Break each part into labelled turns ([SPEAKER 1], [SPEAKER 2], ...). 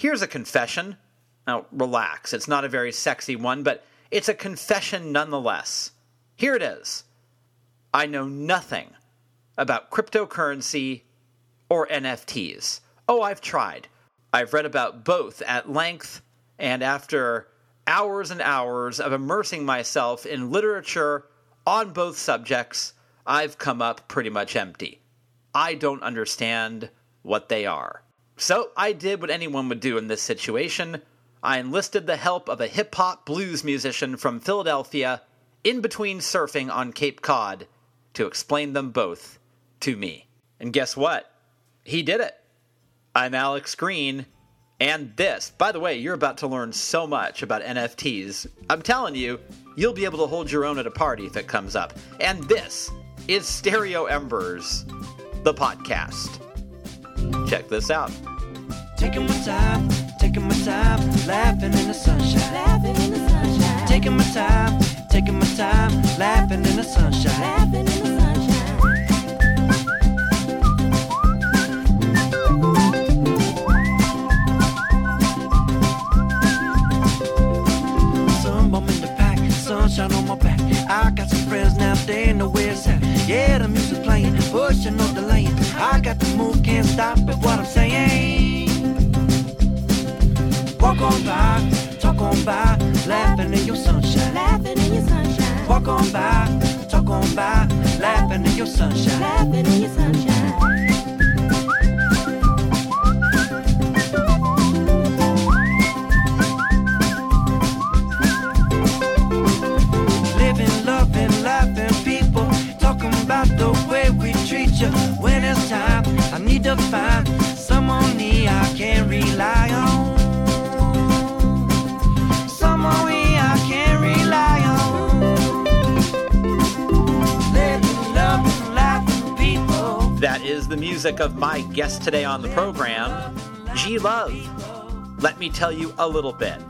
[SPEAKER 1] Here's a confession. Now, relax. It's not a very sexy one, but it's a confession nonetheless. Here it is. I know nothing about cryptocurrency or NFTs. Oh, I've tried. I've read about both at length, and after hours and hours of immersing myself in literature on both subjects, I've come up pretty much empty. I don't understand what they are. So I did what anyone would do in this situation. I enlisted the help of a hip hop blues musician from Philadelphia in between surfing on Cape Cod to explain them both to me. And guess what? He did it. I'm Alex Green, and this, by the way, you're about to learn so much about NFTs. I'm telling you, you'll be able to hold your own at a party if it comes up. And this is Stereo Embers, the podcast. Check this out.
[SPEAKER 2] Taking my time, taking my time, laughing in the sunshine.
[SPEAKER 3] Laughing in the sunshine.
[SPEAKER 2] Taking my time, taking my time, laughing in the sunshine.
[SPEAKER 3] Laughing in the sunshine.
[SPEAKER 2] Some bum in the pack, sunshine on my back. I got some friends now, they know where it's at. Yeah, the music's playing, pushing no delaying. Got the move, can't stop it, what I'm saying. Walk on by, talk on by, laughing in your sunshine.
[SPEAKER 3] Laughing in your sunshine.
[SPEAKER 2] Walk on by, talk on by, laughing in your sunshine.
[SPEAKER 3] Laughing in your sunshine.
[SPEAKER 2] To find someone me I can rely on.
[SPEAKER 1] That is the music of my guest today on the program, G Love. Let me tell you a little bit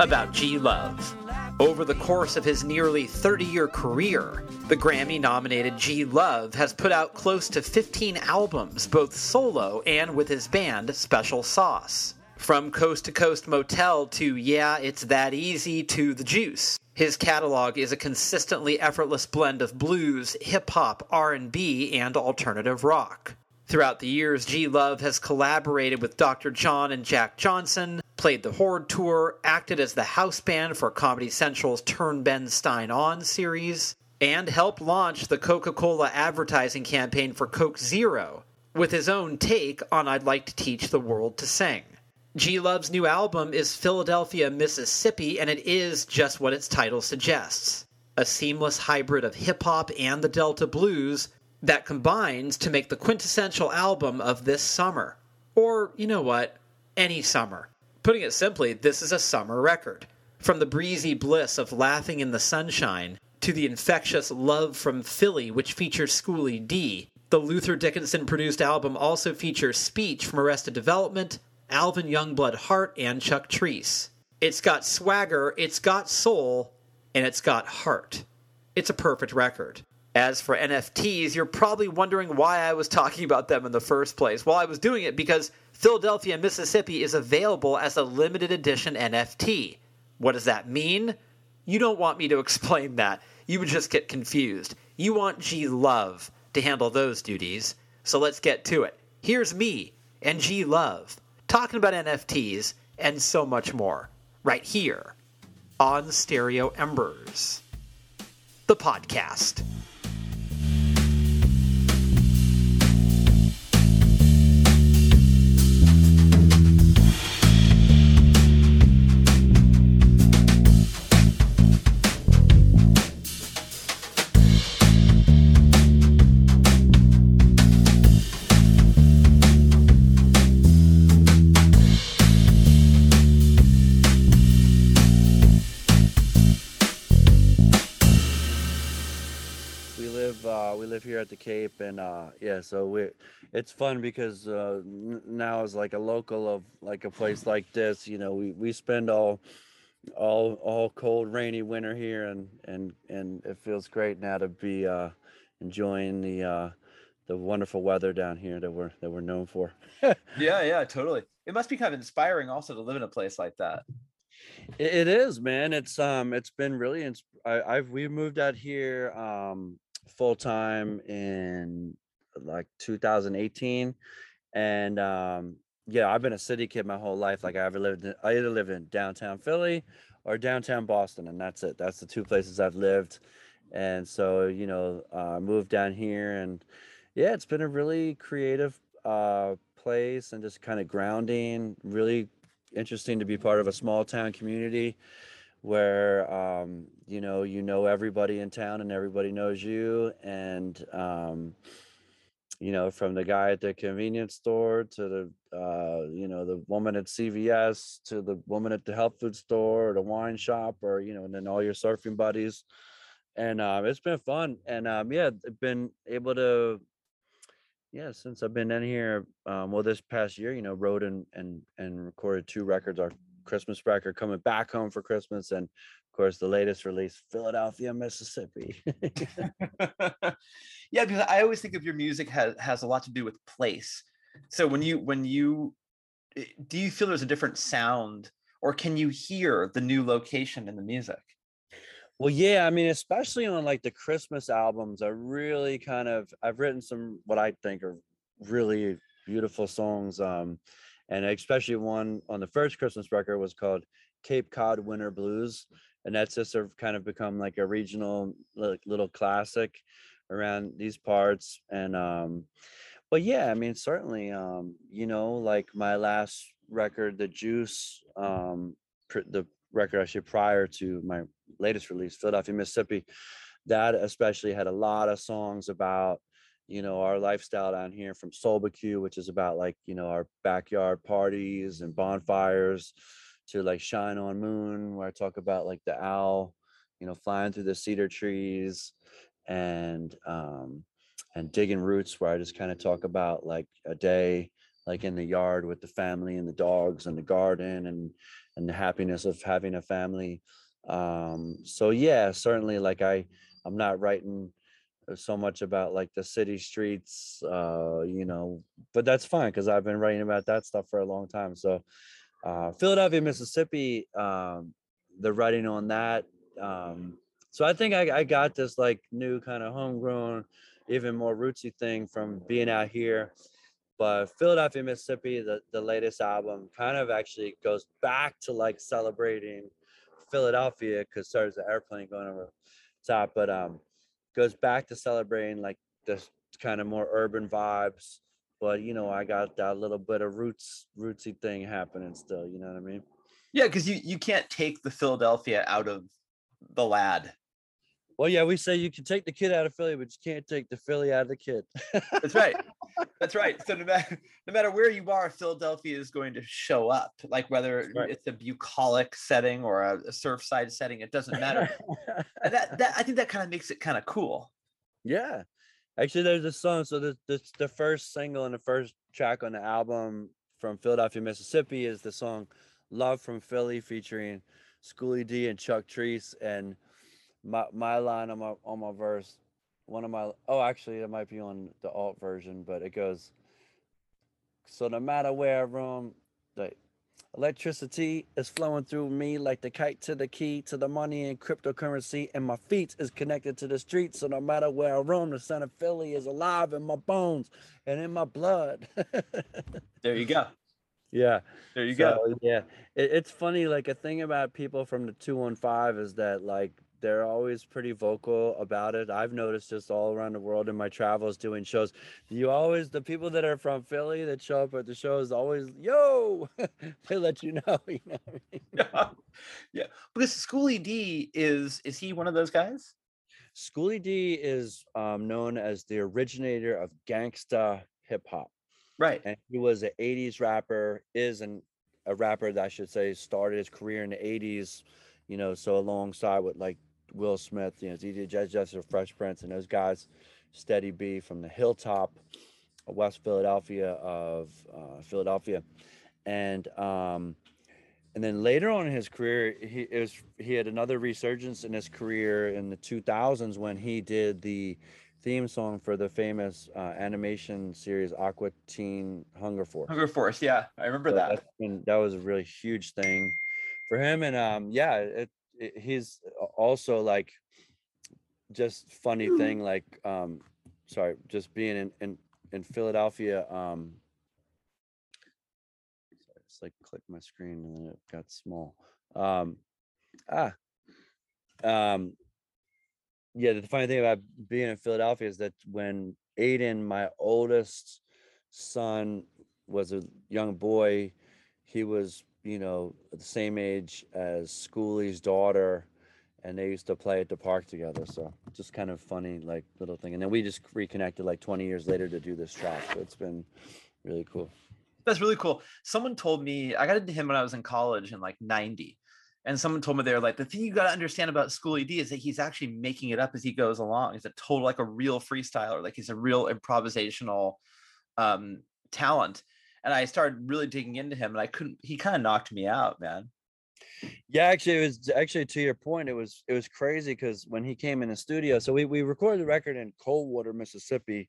[SPEAKER 1] about G Love. Over the course of his nearly 30 year career, the Grammy nominated G Love has put out close to 15 albums, both solo and with his band Special Sauce. From Coast to Coast Motel to Yeah, It's That Easy to The Juice. His catalog is a consistently effortless blend of blues, hip hop, R&B, and alternative rock. Throughout the years, G Love has collaborated with Dr. John and Jack Johnson, played the Horde Tour, acted as the house band for Comedy Central's Turn Ben Stein On series, and helped launch the Coca Cola advertising campaign for Coke Zero with his own take on I'd Like to Teach the World to Sing. G Love's new album is Philadelphia, Mississippi, and it is just what its title suggests a seamless hybrid of hip hop and the Delta blues that combines to make the quintessential album of this summer. Or, you know what, any summer. Putting it simply, this is a summer record. From the breezy bliss of Laughing in the Sunshine to the infectious Love from Philly, which features Schoolly D, the Luther Dickinson produced album also features Speech from Arrested Development, Alvin Youngblood Hart, and Chuck Treece. It's got swagger, it's got soul, and it's got heart. It's a perfect record. As for NFTs, you're probably wondering why I was talking about them in the first place. Well, I was doing it because Philadelphia, Mississippi is available as a limited edition NFT. What does that mean? You don't want me to explain that. You would just get confused. You want G Love to handle those duties. So let's get to it. Here's me and G Love talking about NFTs and so much more right here on Stereo Embers, the podcast.
[SPEAKER 4] Here at the Cape, and uh, yeah, so we it's fun because uh, now is like a local of like a place like this. You know, we we spend all all all cold, rainy winter here, and and and it feels great now to be uh, enjoying the uh, the wonderful weather down here that we're that we're known for.
[SPEAKER 1] Yeah, yeah, totally. It must be kind of inspiring also to live in a place like that.
[SPEAKER 4] It, is, man. It's um, it's been really. Ins- I, I've we moved out here um full time in like 2018, and um, yeah, I've been a city kid my whole life. Like I ever lived, in, I either lived in downtown Philly or downtown Boston, and that's it. That's the two places I've lived, and so you know, uh, moved down here, and yeah, it's been a really creative uh place and just kind of grounding. Really interesting to be part of a small town community where um, you know you know everybody in town and everybody knows you and um, you know from the guy at the convenience store to the uh, you know the woman at cvs to the woman at the health food store or the wine shop or you know and then all your surfing buddies. And um, it's been fun and um, yeah been able to yeah since i've been in here um, well this past year you know wrote and and and recorded two records our christmas record coming back home for christmas and of course the latest release philadelphia mississippi
[SPEAKER 1] yeah, because I always think of your music has has a lot to do with place. So when you when you eh, do you feel there's a different sound or can you hear the new location in the music?
[SPEAKER 4] Well, yeah, I mean, especially on like the Christmas albums, I really kind of I've written some what I think are really beautiful songs. Um, and especially one on the first Christmas record was called Cape Cod Winter Blues, and that's just sort of kind of become like a regional like little classic around these parts. And um, but yeah, I mean, certainly, um, you know, like my last record, The Juice, um, pr- the record actually prior to my latest release, Philadelphia, Mississippi, that especially had a lot of songs about, you know, our lifestyle down here from Soulbacue, which is about like, you know, our backyard parties and bonfires, to like Shine on Moon, where I talk about like the owl, you know, flying through the cedar trees and um and digging roots where I just kind of talk about like a day like in the yard with the family and the dogs and the garden and and the happiness of having a family. Um so yeah certainly like i i'm not writing uh, so much about like the city streets uh you know but that's fine because i've been writing about that stuff for a long time so uh philadelphia mississippi um the writing on that um so i think i, I got this like new kind of homegrown even more rootsy thing from being out here but Philadelphia, Mississippi, the, the latest album kind of actually goes back to like celebrating Philadelphia because there's an airplane going over top, but um goes back to celebrating like this kind of more urban vibes. But you know, I got that little bit of roots rootsy thing happening still, you know what I mean?
[SPEAKER 1] Yeah, because you you can't take the Philadelphia out of the lad.
[SPEAKER 4] Well, yeah, we say you can take the kid out of Philly, but you can't take the Philly out of the kid.
[SPEAKER 1] That's right. That's right. So no matter no matter where you are, Philadelphia is going to show up. Like whether
[SPEAKER 4] right.
[SPEAKER 1] it's a bucolic setting or a, a surfside setting, it doesn't matter. and that, that I think that kind of makes it kind of cool.
[SPEAKER 4] Yeah. Actually, there's a song. So the, the the first single and the first track on the album from Philadelphia, Mississippi is the song "Love from Philly" featuring Schoolly D and Chuck Treece. And my my line on my on my verse, one of my oh actually it might be on the alt version, but it goes. So no matter where I roam, the electricity is flowing through me like the kite to the key to the money and cryptocurrency, and my feet is connected to the street So no matter where I roam, the son of Philly is alive in my bones and in my blood.
[SPEAKER 1] there you go.
[SPEAKER 4] Yeah.
[SPEAKER 1] There you
[SPEAKER 4] So,
[SPEAKER 1] go.
[SPEAKER 4] Yeah. It, it's funny, like a thing about people from the 215 is that like they're always pretty vocal about it. I've noticed just all around the world in my travels doing shows. You always the people that are from Philly that show up at the shows always yo they let you know, you know. I mean?
[SPEAKER 1] yeah. yeah. Because Schoolly D is is he one of those guys?
[SPEAKER 4] Schoolly D is um, known as the originator of gangsta hip hop.
[SPEAKER 1] Right.
[SPEAKER 4] and he was an 80s rapper is an a rapper that i should say started his career in the 80s you know so alongside with like will smith you know dj jazz Jester, fresh prince and those guys steady b from the hilltop of west philadelphia of uh, philadelphia and um and then later on in his career he it was he had another resurgence in his career in the 2000s when he did the theme song for the famous uh, animation series Aqua Teen Hunger Force.
[SPEAKER 1] Hunger Force. Yeah, I remember
[SPEAKER 4] So
[SPEAKER 1] that.
[SPEAKER 4] been- that was a really huge thing for him, and um, yeah, it he's also like just funny thing, like um, sorry, just being in in in Philadelphia. Um, sorry, just like click my screen and then it got small. Um, ah, um, yeah. The funny thing about being in Philadelphia is that when Aiden, my oldest son, was a young boy, he was you know the same age as Schoolly's daughter, and they used to play at the park together. So just kind of funny, like little thing. And then we just reconnected like 20 years later to do this track. So it's been really cool.
[SPEAKER 1] That's really cool. Someone told me I got into him when I was in college in like 90. And someone told me they were like, the thing you got to understand about Schoolly D is that he's actually making it up as he goes along. He's a total, like a real freestyler, like he's a real improvisational um, talent. And I started really digging into him and I couldn't, he kind of knocked me out, man.
[SPEAKER 4] Yeah, actually, it was actually to your point. It was it was crazy because when he came in the studio, so we we recorded the record in Coldwater, Mississippi.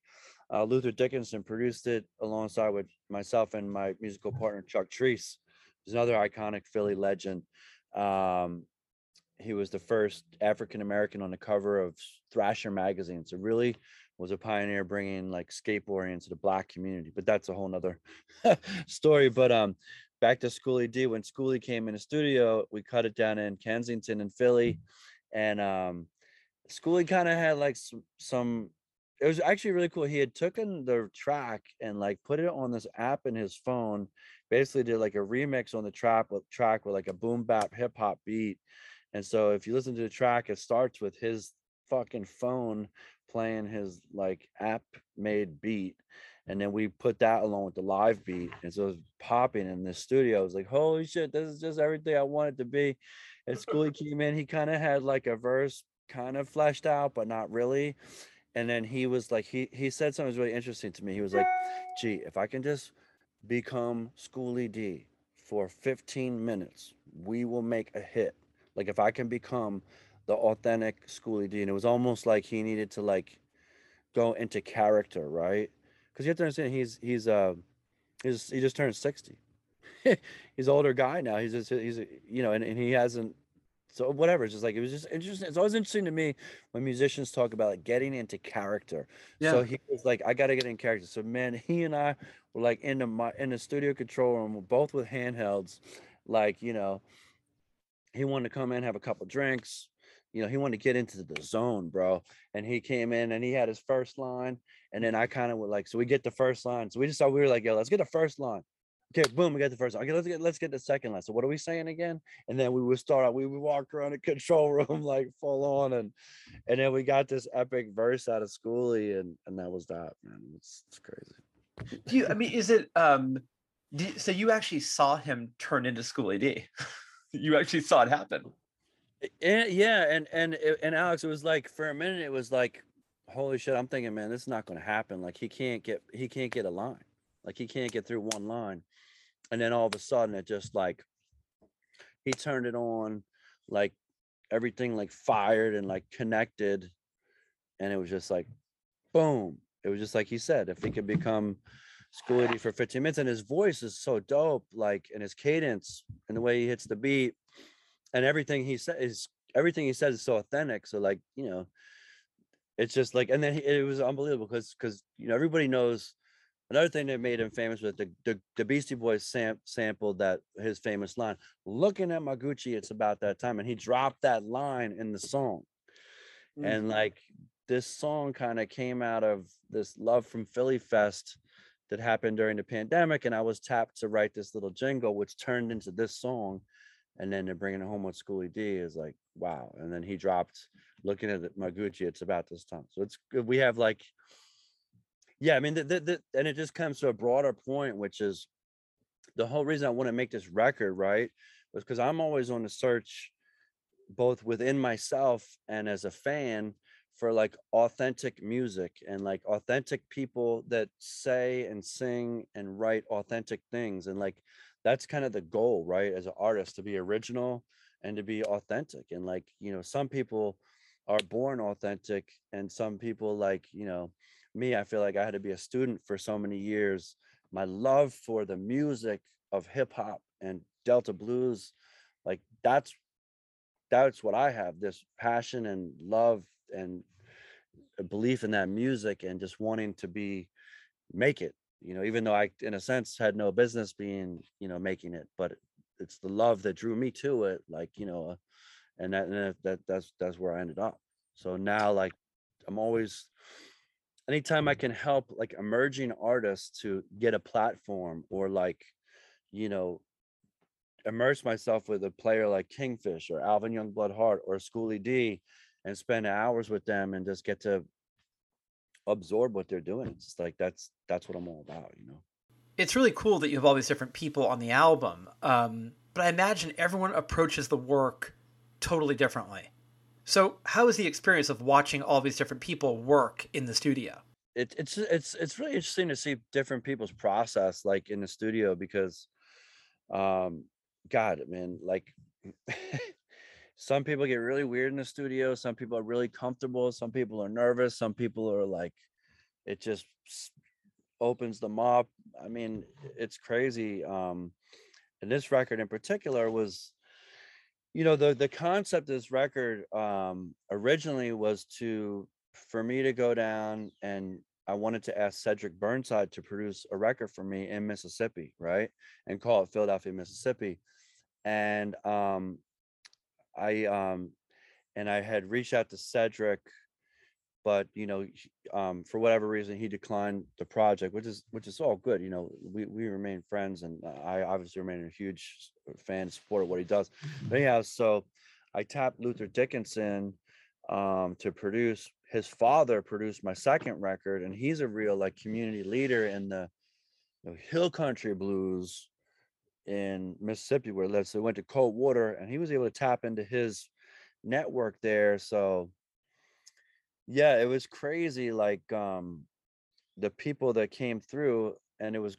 [SPEAKER 4] Uh, Luther Dickinson produced it alongside with myself and my musical partner Chuck Treece, who's another iconic Philly legend. Um, he was the first African American on the cover of Thrasher magazine. So really was a pioneer bringing like skateboarding into the black community. But that's a whole nother story. But um, back to Schoolly D. When Schoolly came in the studio, we cut it down in Kensington and Philly, and um, Schoolly kind of had like some, some. It was actually really cool. He had taken the track and like put it on this app in his phone. Basically, did like a remix on the track with track with like a boom bap hip hop beat. And so, if you listen to the track, it starts with his fucking phone playing his like app made beat and then we put that along with the live beat and so it was popping in the studio. It was like holy shit this is just everything i wanted to be. And schoolly came in he kind of had like a verse kind of fleshed out but not really and then he was like he he said something was really interesting to me. He was like gee if i can just become schoolly d for 15 minutes we will make a hit. Like if i can become the authentic schoolly Dean. it was almost like he needed to like go into character right because you have to understand he's he's uh he's he just turned 60 he's an older guy now he's just he's you know and, and he hasn't so whatever it's just like it was just interesting it's always interesting to me when musicians talk about like getting into character Yeah. so he was like i gotta get in character so man he and i were like in the mi- in the studio control room both with handhelds like you know he wanted to come in have a couple drinks you know he wanted to get into the zone bro and he came in and he had his first line and then I kind of would like, so we get the first line. So we just thought we were like, yo, let's get the first line. Okay, boom, we got the first line. Okay, let's get let's get the second line. So what are we saying again? And then we would start out, we would walk around the control room like full on and and then we got this epic verse out of Schoolly and and that was that, man. It's, it's crazy.
[SPEAKER 1] Do you, I mean, is it, um, do, so you actually saw him turn into Schoolly D? you actually saw it happen.
[SPEAKER 4] And eh, yeah, and and eh, and Alex, it was like for a minute, it was like, holy shit, I'm thinking, man, this is not gonna happen. Like he can't get he can't get a line. Like he can't get through one line. And then all of a sudden it just like he turned it on, like everything like fired and like connected. And it was just like boom. It was just like he said, if he could become Schoolly for 15 minutes, and his voice is so dope, like and his cadence and the way he hits the beat and everything he said is everything he says is so authentic. So like you know, it's just like, and then he, it was unbelievable because because you know everybody knows another thing that made him famous was the the, the Beastie Boys sam- sampled that his famous line, "Looking at my Gucci, it's about that time," and he dropped that line in the song, mm. and like this song kind of came out of this love from Philly Fest that happened during the pandemic, and I was tapped to write this little jingle, which turned into this song and then they're bringing it home with Schoolly D is like wow. And then he dropped looking at it, my Gucci. It's about this time, so it's good. We have like, yeah, I mean, the, the, the, and it just comes to a broader point, which is the whole reason I want to make this record, right, was because I'm always on the search, both within myself and as a fan, for like authentic music and like authentic people that say and sing and write authentic things and like that's kind of the goal right as an artist to be original and to be authentic and like you know some people are born authentic and some people like you know me i feel like i had to be a student for so many years. My love for the music of hip hop and delta blues like that's that's what i have this passion and love and belief in that music and just wanting to be make it you know even though i in a sense had no business being you know making it but it's the love that drew me to it like you know uh, and that, and that that that's that's where i ended up. So now like i'm always anytime i can help like emerging artists to get a platform or like you know immerse myself with a player like kingfish or alvin youngblood hart or schoolly d and spend hours with them and just get to absorb what they're doing it's just like that's that's what i'm all about you know
[SPEAKER 1] It's really cool that you have all these different people on the album, um, but I imagine everyone approaches the work totally differently. So, how is the experience of watching all these different people work in the studio?
[SPEAKER 4] it, it's it's it's really interesting to see different people's process like in the studio because um god man like some people get really weird in the studio some people are really comfortable some people are nervous some people are like it just opens them up i mean it's crazy um and this record in particular was you know the the concept of this record um originally was to for me to go down and I wanted to ask Cedric Burnside to produce a record for me in Mississippi, right? And call it Philadelphia, Mississippi. And um I um and I had reached out to Cedric, but you know, um for whatever reason he declined the project, which is which is all good. You know, we we remain friends and I obviously remain a huge fan supporter of what he does. But anyhow, so I tapped Luther Dickinson um, to produce. His father produced my second record, and he's a real like community leader in the you know, hill country blues in Mississippi, where he lives. So he went to Coldwater, and he was able to tap into his network there. So yeah, it was crazy. Like um, the people that came through, and it was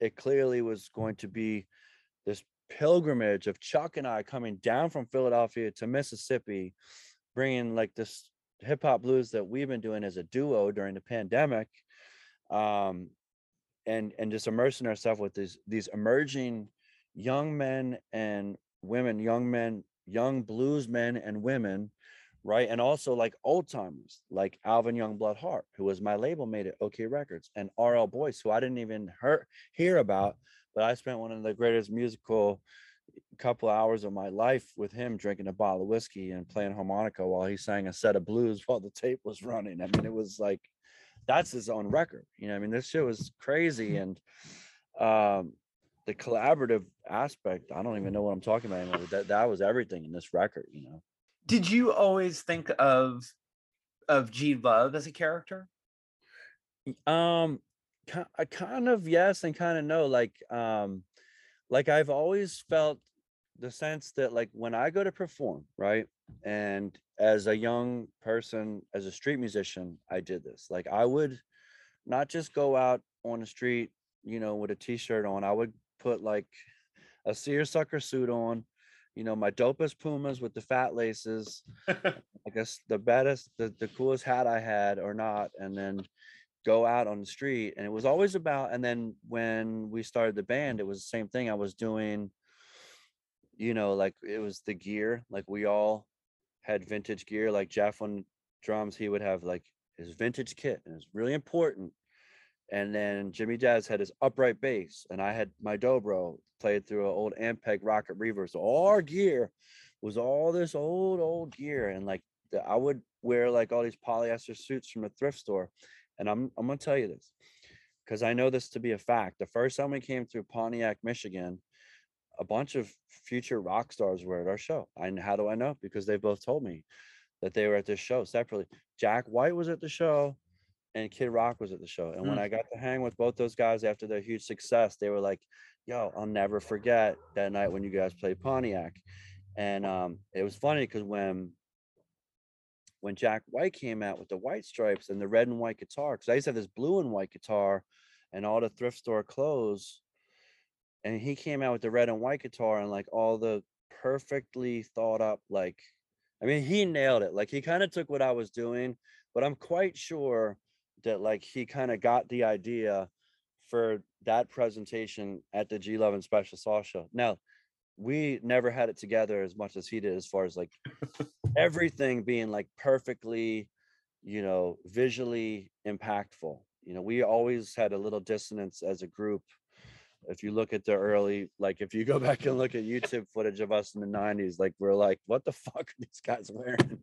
[SPEAKER 4] it clearly was going to be this pilgrimage of Chuck and I coming down from Philadelphia to Mississippi, bringing like this hip hop blues that we've been doing as a duo during the pandemic, um, and and just immersing ourselves with these these emerging young men and women, young men, young blues men and women. Right. And also like old timers like Alvin Youngblood Hart, who was my label mate at Okeh Records, and RL Boyce, who I didn't even hear, hear about, but I spent one of the greatest musical couple hours of my life with him drinking a bottle of whiskey and playing harmonica while he sang a set of blues while the tape was running. I mean, it was like that's his own record. You know, I mean, this shit was crazy and um the collaborative aspect, I don't even know what I'm talking about anymore. That that was everything in this record, you know.
[SPEAKER 1] Did you always think of of G Love as a character?
[SPEAKER 4] Um I kind of yes and kind of no. Like um like I've always felt the sense that like when I go to perform, right? And as a young person, as a street musician, I did this. Like I would not just go out on the street, you know, with a t-shirt on. I would put like a seersucker suit on, you know, my dopest Pumas with the fat laces, I guess the baddest, the, the coolest hat I had or not, and then go out on the street. And it was always about, and then when we started the band, it was the same thing. I was doing, you know, like it was the gear, like we all had vintage gear, like Jeff on drums, he would have like his vintage kit, and it's really important. And then Jimmy Jazz had his upright bass, and I had my dobro played through an old Ampeg Rocket Reverb. So all our gear was all this old, old gear. And like the, I would wear like all these polyester suits from a thrift store. And I'm I'm gonna tell you this because I know this to be a fact. The first time we came through Pontiac, Michigan, a bunch of future rock stars were at our show. And how do I know? Because they both told me that they were at this show separately. Jack White was at the show and Kid Rock was at the show. And when
[SPEAKER 1] Mm.
[SPEAKER 4] I got to hang with both those guys after their huge success, they were like, yo, I'll never forget that night when you guys played Pontiac. And um, it was funny because when when Jack White came out with the white stripes and the red and white guitar, because I used to have this blue and white guitar and all the thrift store clothes. And he came out with the red and white guitar and like all the perfectly thought up, like I mean, he nailed it. Like he kind of took what I was doing, but I'm quite sure that like he kind of got the idea for that presentation at the G Love and Special Sauce show. Now, we never had it together as much as he did, as far as like everything being like perfectly, you know, visually impactful. You know, we always had a little dissonance as a group. If you look at the early, like if you go back and look at YouTube footage of us in the 90s, like we're like, what the fuck are these guys wearing?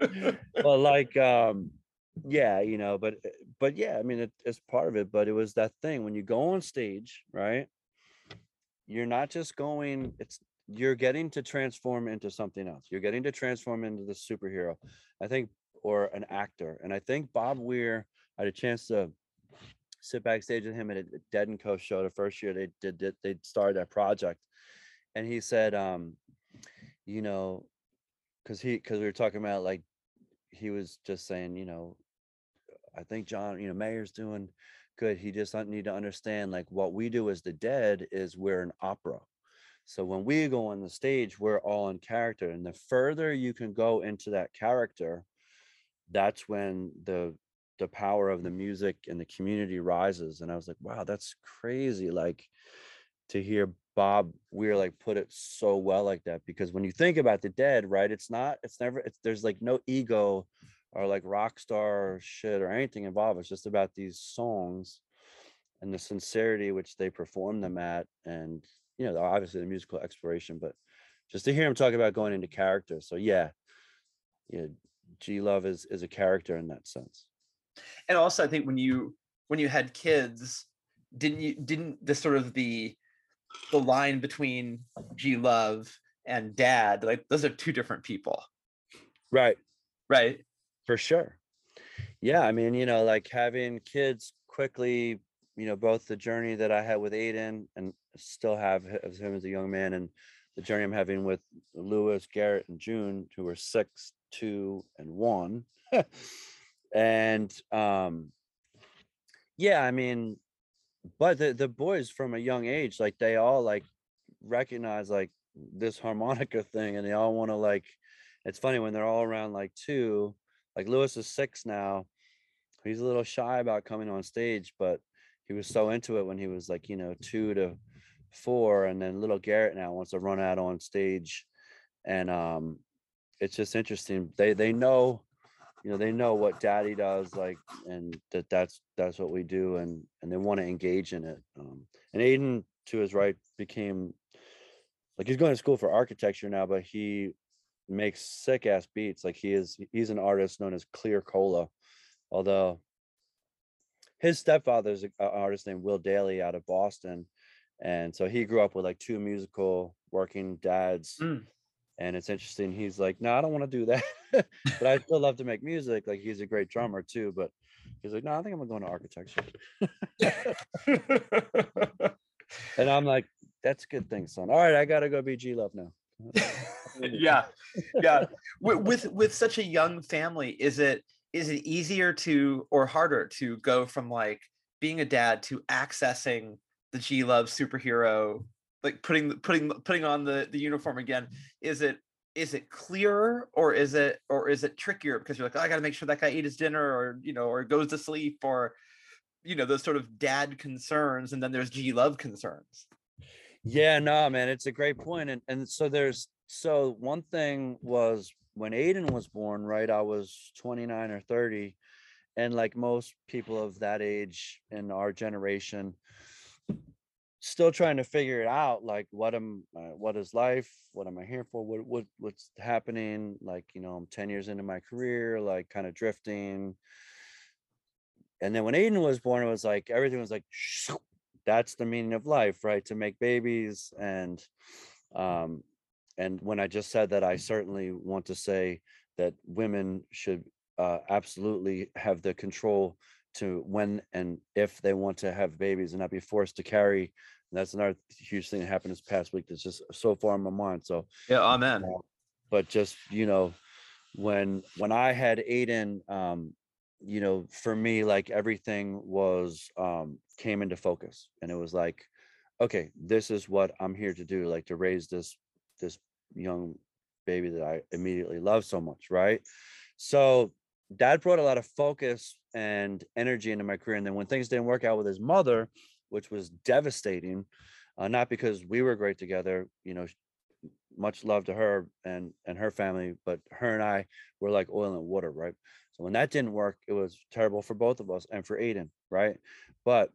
[SPEAKER 4] but like um yeah you know but uh, but yeah i mean it, it's part of it but it was that thing when you go on stage right? You're not just going it's you're getting to transform into something else. You're getting to transform into the superhero i think or an actor and i think bob weir I had a chance to sit backstage with him at a dead and co show the first year they did they started that project and he said um you know because he because we were talking about like he was just saying you know I think John, you know, Mayer's doing good. He just need to understand like what we do as the dead is we're an opera. So when we go on the stage, we're all in character. And the further you can go into that character, that's when the the power of the music and the community rises. And I was like, wow, that's crazy. Like to hear Bob Weir like put it so well like that. Because when you think about the dead, right? It's not, it's never, it's there's like no ego or like rock star shit or anything involved. It's just about these songs and the sincerity which they perform them at, and you know, obviously the musical exploration, but just to hear him talk about going into character. So yeah, yeah, G Love is is a character in that sense.
[SPEAKER 1] and also i think when you when you had kids didn't you didn't the sort of the the line between g love and dad like those are two different people
[SPEAKER 4] Right.
[SPEAKER 1] right
[SPEAKER 4] For sure. Yeah, I mean, you know, like having kids quickly, you know, both the journey that I had with Aiden and still have him as a young man and the journey I'm having with Lewis, Garrett, and June, who are six, two, and one. and um yeah, I mean, but the the boys from a young age, like they all like recognize like this harmonica thing and they all want to like it's funny when they're all around like two like lewis is six now. He's a little shy about coming on stage but he was so into it when he was like you know two to four and then little garrett now wants to run out on stage and um it's just interesting. They they know you know they know what daddy does like and that that's that's what we do and and they want to engage in it um and aiden to his right became like he's going to school for architecture now but he makes sick ass beats like he is he's an artist known as clear cola although his stepfather's an artist named will dailey out of boston and so he grew up with like two musical working dads
[SPEAKER 1] Mm.
[SPEAKER 4] and it's interesting he's like no i don't want to do that but i still love to make music like he's a great drummer too but he's like no i think i'm gonna go into architecture. And i'm like that's a good thing son. All right i gotta go be g love now
[SPEAKER 1] yeah yeah. With, with with such a young family is it is it easier to or harder to go from like being a dad to accessing the g love superhero like putting putting putting on the the uniform again? Is it is it clearer or is it or is it trickier because you're like oh, i gotta make sure that guy ate his dinner or you know or goes to sleep or you know those sort of dad concerns and then there's g love concerns
[SPEAKER 4] Yeah, no, man, it's a great point. And and so there's so one thing was when Aiden was born, right? I was 29 or 30. And like most people of that age in our generation, still trying to figure it out. Like what am uh, what is life? What am I here for? What what what's happening? Like, you know, I'm 10 years into my career, like kind of drifting. And then when Aiden was born, it was like everything was like that's the meaning of life right to make babies and um and when i just said that i certainly want to say that women should uh, absolutely have the control to when and if they want to have babies and not be forced to carry and that's another huge thing that happened this past week that's just so far in my mind so
[SPEAKER 1] yeah amen.
[SPEAKER 4] but just you know when when i had aiden um you know for me like everything was um came into focus and it was like okay this is what i'm here to do like to raise this this young baby that I immediately love so much, right? So dad brought a lot of focus and energy into my career. And then when things didn't work out with his mother, which was devastating, uh, not because we were great together, you know, much love to her and and her family, but her and I were like oil and water, right? So when that didn't work, it was terrible for both of us and for Aiden, right? But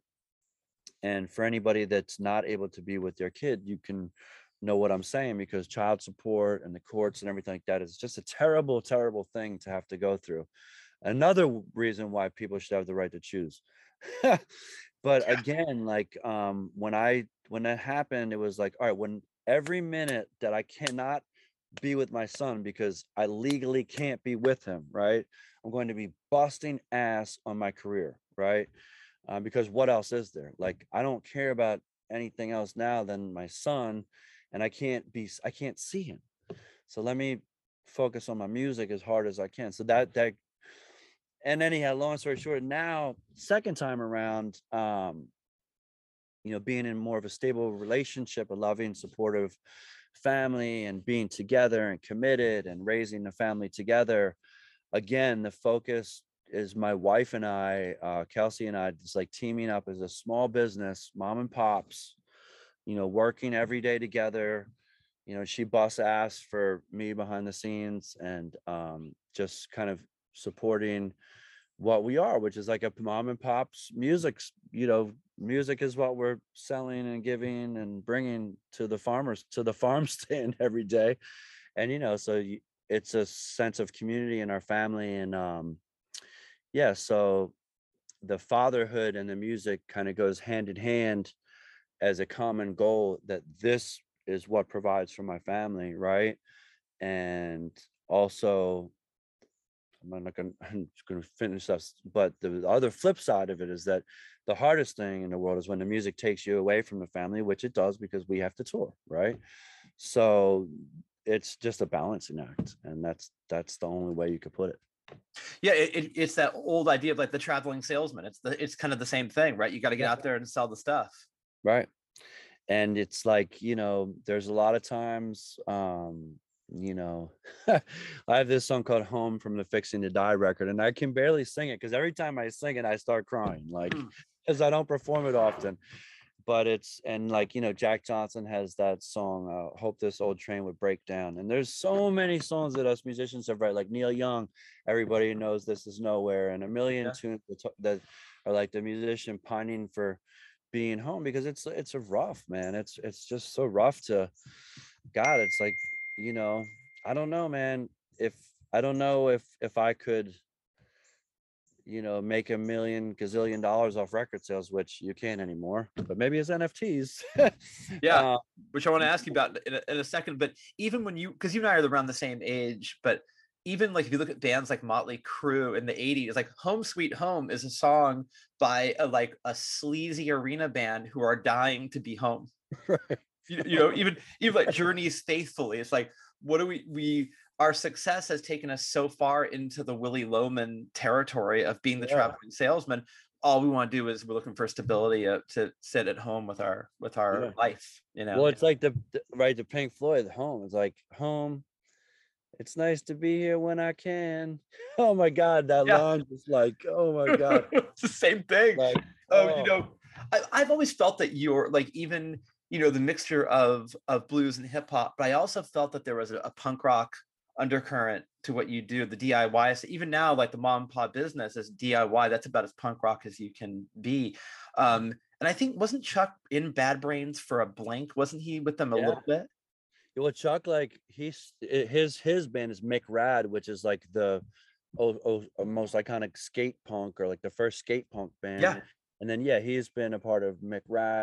[SPEAKER 4] and for anybody that's not able to be with their kid, you can know what I'm saying because child support and the courts and everything like that is just a terrible, terrible thing to have to go through. Another reason why people should have the right to choose. but again, like um when I when that happened, it was like, all right, when every minute that I cannot be with my son because I legally can't be with him, right? I'm going to be busting ass on my career, right? Uh, because what else is there? Like I don't care about anything else now than my son, and I can't be I can't see him. So let me focus on my music as hard as I can. So that that and anyhow, long story short, now second time around, um, you know, being in more of a stable relationship, a loving, supportive family, and being together and committed and raising the family together. Again, the focus is my wife and I, uh, Kelsey and I, just like teaming up as a small business, mom and pops, you know, working every day together. You know, she busts ass for me behind the scenes and um, just kind of supporting what we are, which is like a mom and pops music. You know, music is what we're selling and giving and bringing to the farmers to the farm stand every day, and you know, so you, it's a sense of community in our family, and um, yeah, so the fatherhood and the music kind of goes hand in hand as a common goal that this is what provides for my family, right? And also I'm not just gonna finish this, but the other flip side of it is that the hardest thing in the world is when the music takes you away from the family, which it does because we have to tour, right? So it's just a balancing act, and that's that's the only way you could put it.
[SPEAKER 1] Yeah, it, it, it's that old idea of like the traveling salesman. It's the it's kind of the same thing, right? You got to get out there and sell the stuff.
[SPEAKER 4] Right. And it's like, you know, there's a lot of times, um, you know, I have this song called Home from the Fixing to Die record, and I can barely sing it because every time I sing it, I start crying, like,
[SPEAKER 1] Hmm.
[SPEAKER 4] because I don't perform it often. But it's, and like, you know, Jack Johnson has that song, uh, Hope This Old Train Would Break Down. And there's so many songs that us musicians have written, like Neil Young, everybody knows This Is Nowhere, and a million
[SPEAKER 1] Yeah.
[SPEAKER 4] tunes that are like the musician pining for being home because it's it's a rough man it's it's just so rough to god it's like you know i don't know man if i don't know if if i could you know make a million gazillion dollars off record sales which you can't anymore but maybe it's nfts
[SPEAKER 1] Yeah.
[SPEAKER 4] Uh,
[SPEAKER 1] which I want to ask you about in a, in a second. But even when you, because you and I are around the same age, but even like if you look at bands like Motley Crue in the '80s, like "Home Sweet Home" is a song by a like a sleazy arena band who are dying to be home.
[SPEAKER 4] right.
[SPEAKER 1] You, you know, even even like Journey's "Faithfully," it's like, what do we we our success has taken us so far into the Willy Loman territory of being the
[SPEAKER 4] Yeah.
[SPEAKER 1] traveling salesman. All we want to do is we're looking for stability uh, to sit at home with our with our
[SPEAKER 4] Yeah.
[SPEAKER 1] life. You know,
[SPEAKER 4] well it's like the, the right the pink floyd home it's like home it's nice to be here when i can oh my god that
[SPEAKER 1] Yeah.
[SPEAKER 4] line is like oh my god
[SPEAKER 1] it's the same thing.
[SPEAKER 4] like
[SPEAKER 1] oh,
[SPEAKER 4] oh.
[SPEAKER 1] you know, I, I've always felt that you're like even you know the mixture of of blues and hip hop, but I also felt that there was a, a punk rock undercurrent to what you do, the DIY. So even now, like the mom and pop business is DIY. That's about as punk rock as you can be. Um, and I think wasn't Chuck in Bad Brains for a blank Wasn't he with them a
[SPEAKER 4] Yeah.
[SPEAKER 1] little bit?
[SPEAKER 4] Yeah, Well, Chuck, like he's his his band is McRad, which is like the oh, oh, most iconic skate punk or like the first skate punk band.
[SPEAKER 1] Yeah.
[SPEAKER 4] And then yeah, he's been a part of Mick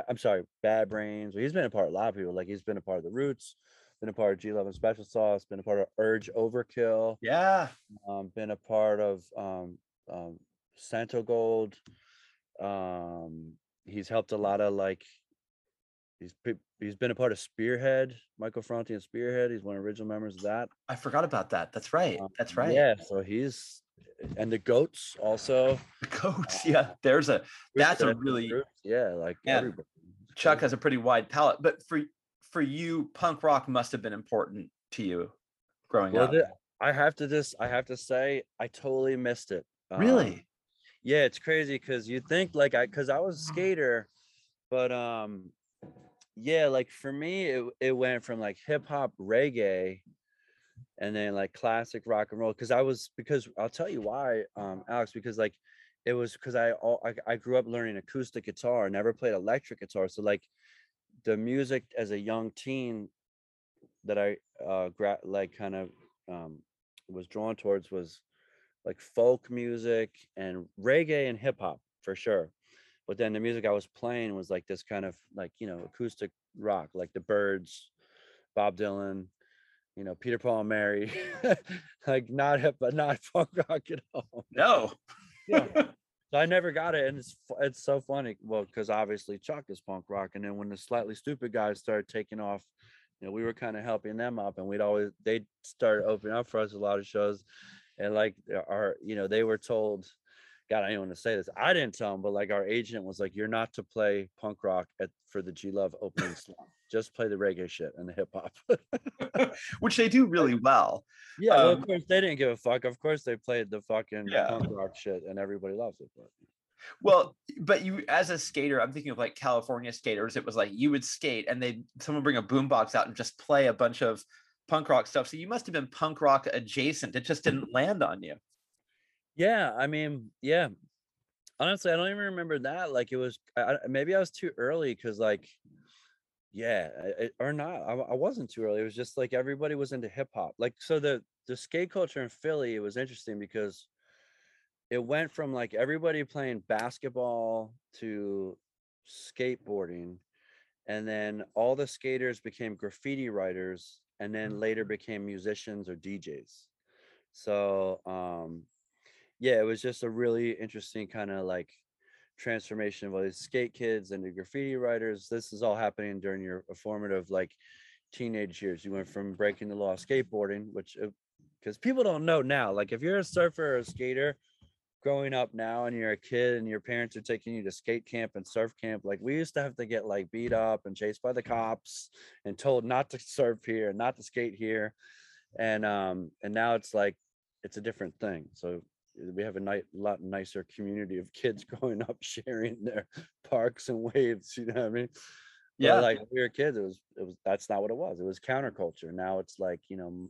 [SPEAKER 4] I'm sorry, Bad Brains. He's been a part of a lot of people. Like he's been a part of the Roots, been a part of G Love and Special Sauce, been a part of Urge Overkill,
[SPEAKER 1] Yeah.
[SPEAKER 4] um, been a part of um, um, Santogold. Um, he's helped a lot of like he's he's been a part of Spearhead, Michael Franti and Spearhead. He's one of the original members of that.
[SPEAKER 1] I forgot about that. That's right.
[SPEAKER 4] Um,
[SPEAKER 1] That's right.
[SPEAKER 4] Yeah, so he's and the goats also.
[SPEAKER 1] The Goats. Yeah. There's a that's a really
[SPEAKER 4] yeah, like
[SPEAKER 1] Yeah.
[SPEAKER 4] everybody.
[SPEAKER 1] Chuck has a pretty wide palette, but for for you, punk rock must have been important to you. growing
[SPEAKER 4] Well,
[SPEAKER 1] up?
[SPEAKER 4] the- I have to just I have to say I totally missed it. Um,
[SPEAKER 1] really?
[SPEAKER 4] yeah, it's crazy because you think like I because I was a skater, but um yeah, like for me it it went from like hip hop reggae and then like classic rock and roll because I was because I'll tell you why, um, Alex, because like it was because I, all I I grew up learning acoustic guitar, never played electric guitar. So like the music as a young teen that I uh gra- like kind of um was drawn towards was like folk music and reggae and hip hop for sure. But then the music I was playing was like this kind of like, you know, acoustic rock, like the Byrds, Bob Dylan, you know, Peter Paul and Mary, like not hip, but not punk rock at all.
[SPEAKER 1] No.
[SPEAKER 4] Yeah. So I never got it, and it's it's so funny. Well, because obviously Chuck is punk rock, and then when the Slightly Stoopid guys started taking off, you know, we were kind of helping them up, and we'd always they started opening up for us a lot of shows, and like our you know they were told, God, I don't want to say this, I didn't tell them, but like our agent was like, you're not to play punk rock at for the G Love opening slot, just play the reggae shit and the hip hop.
[SPEAKER 1] Which they do really well.
[SPEAKER 4] yeah, well,
[SPEAKER 1] Um,
[SPEAKER 4] of course they didn't give a fuck. Of course they played the fucking
[SPEAKER 1] Yeah.
[SPEAKER 4] punk rock shit, and everybody loves it. But
[SPEAKER 1] Well, but you as a skater, I'm thinking of like California skaters. It was like you would skate and they someone bring a boombox out and just play a bunch of punk rock stuff. So you must have been punk rock adjacent. It just didn't land on you.
[SPEAKER 4] Yeah, I mean, yeah. Honestly, I don't even remember that. Like it was, I, maybe I was too early because, like, yeah, I- I- or not. I, I wasn't too early. It was just like everybody was into hip hop. Like, so the the skate culture in Philly, it was interesting because it went from like everybody playing basketball to skateboarding, and then all the skaters became graffiti writers, and then later became musicians or DJs. So, um, yeah, it was just a really interesting kind of like transformation of all these skate kids and the graffiti writers. This is all happening during your formative like teenage years. You went from breaking the law skateboarding, which because people don't know now, like if you're a surfer or a skater growing up now and you're a kid and your parents are taking you to skate camp and surf camp, like we used to have to get like beat up and chased by the cops and told not to surf here, and not to skate here. And um and now it's like it's a different thing. So we have a ni- lot nicer community of kids growing up sharing their parks and waves. You know what I mean? But,
[SPEAKER 1] Yeah.
[SPEAKER 4] like when we were kids, it was it was that's not what it was. It was counterculture. Now it's like you know,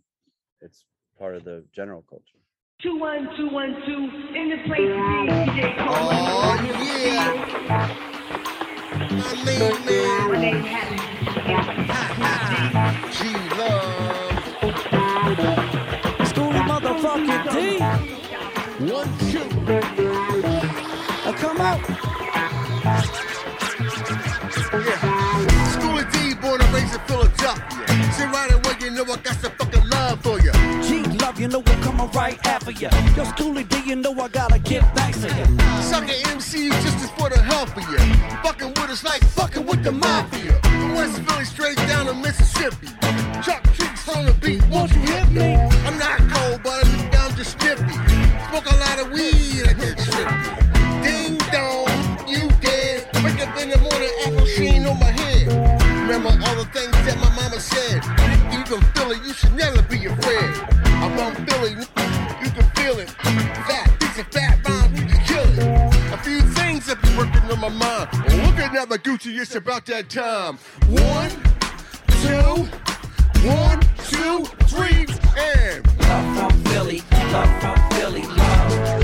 [SPEAKER 4] it's part of the general culture.
[SPEAKER 5] Two one two one two in the place to be. DJ Cole.
[SPEAKER 6] Oh, yeah. My main man,
[SPEAKER 2] Uh, come out.
[SPEAKER 6] Schoolly D, born and raised in Philadelphia. Sit right away, you know I got some fucking love for you.
[SPEAKER 2] G love, you know I'm coming right after you. Yo, Schoolly D, you know I gotta get back to you.
[SPEAKER 6] Sucker MCs just as for the health of you. Fucking with us like fucking with the mafia. From West Philly straight down to Mississippi. Chuck Treece on the beat, won't you hit me? I'm not cold, but You can feel it. Fat, piece of fat rhyme, you can kill it. A few things have been working on my mind. Looking at my Gucci, it's about that time. One, two, one, two, three, and
[SPEAKER 2] Love from Philly, love from Philly. Love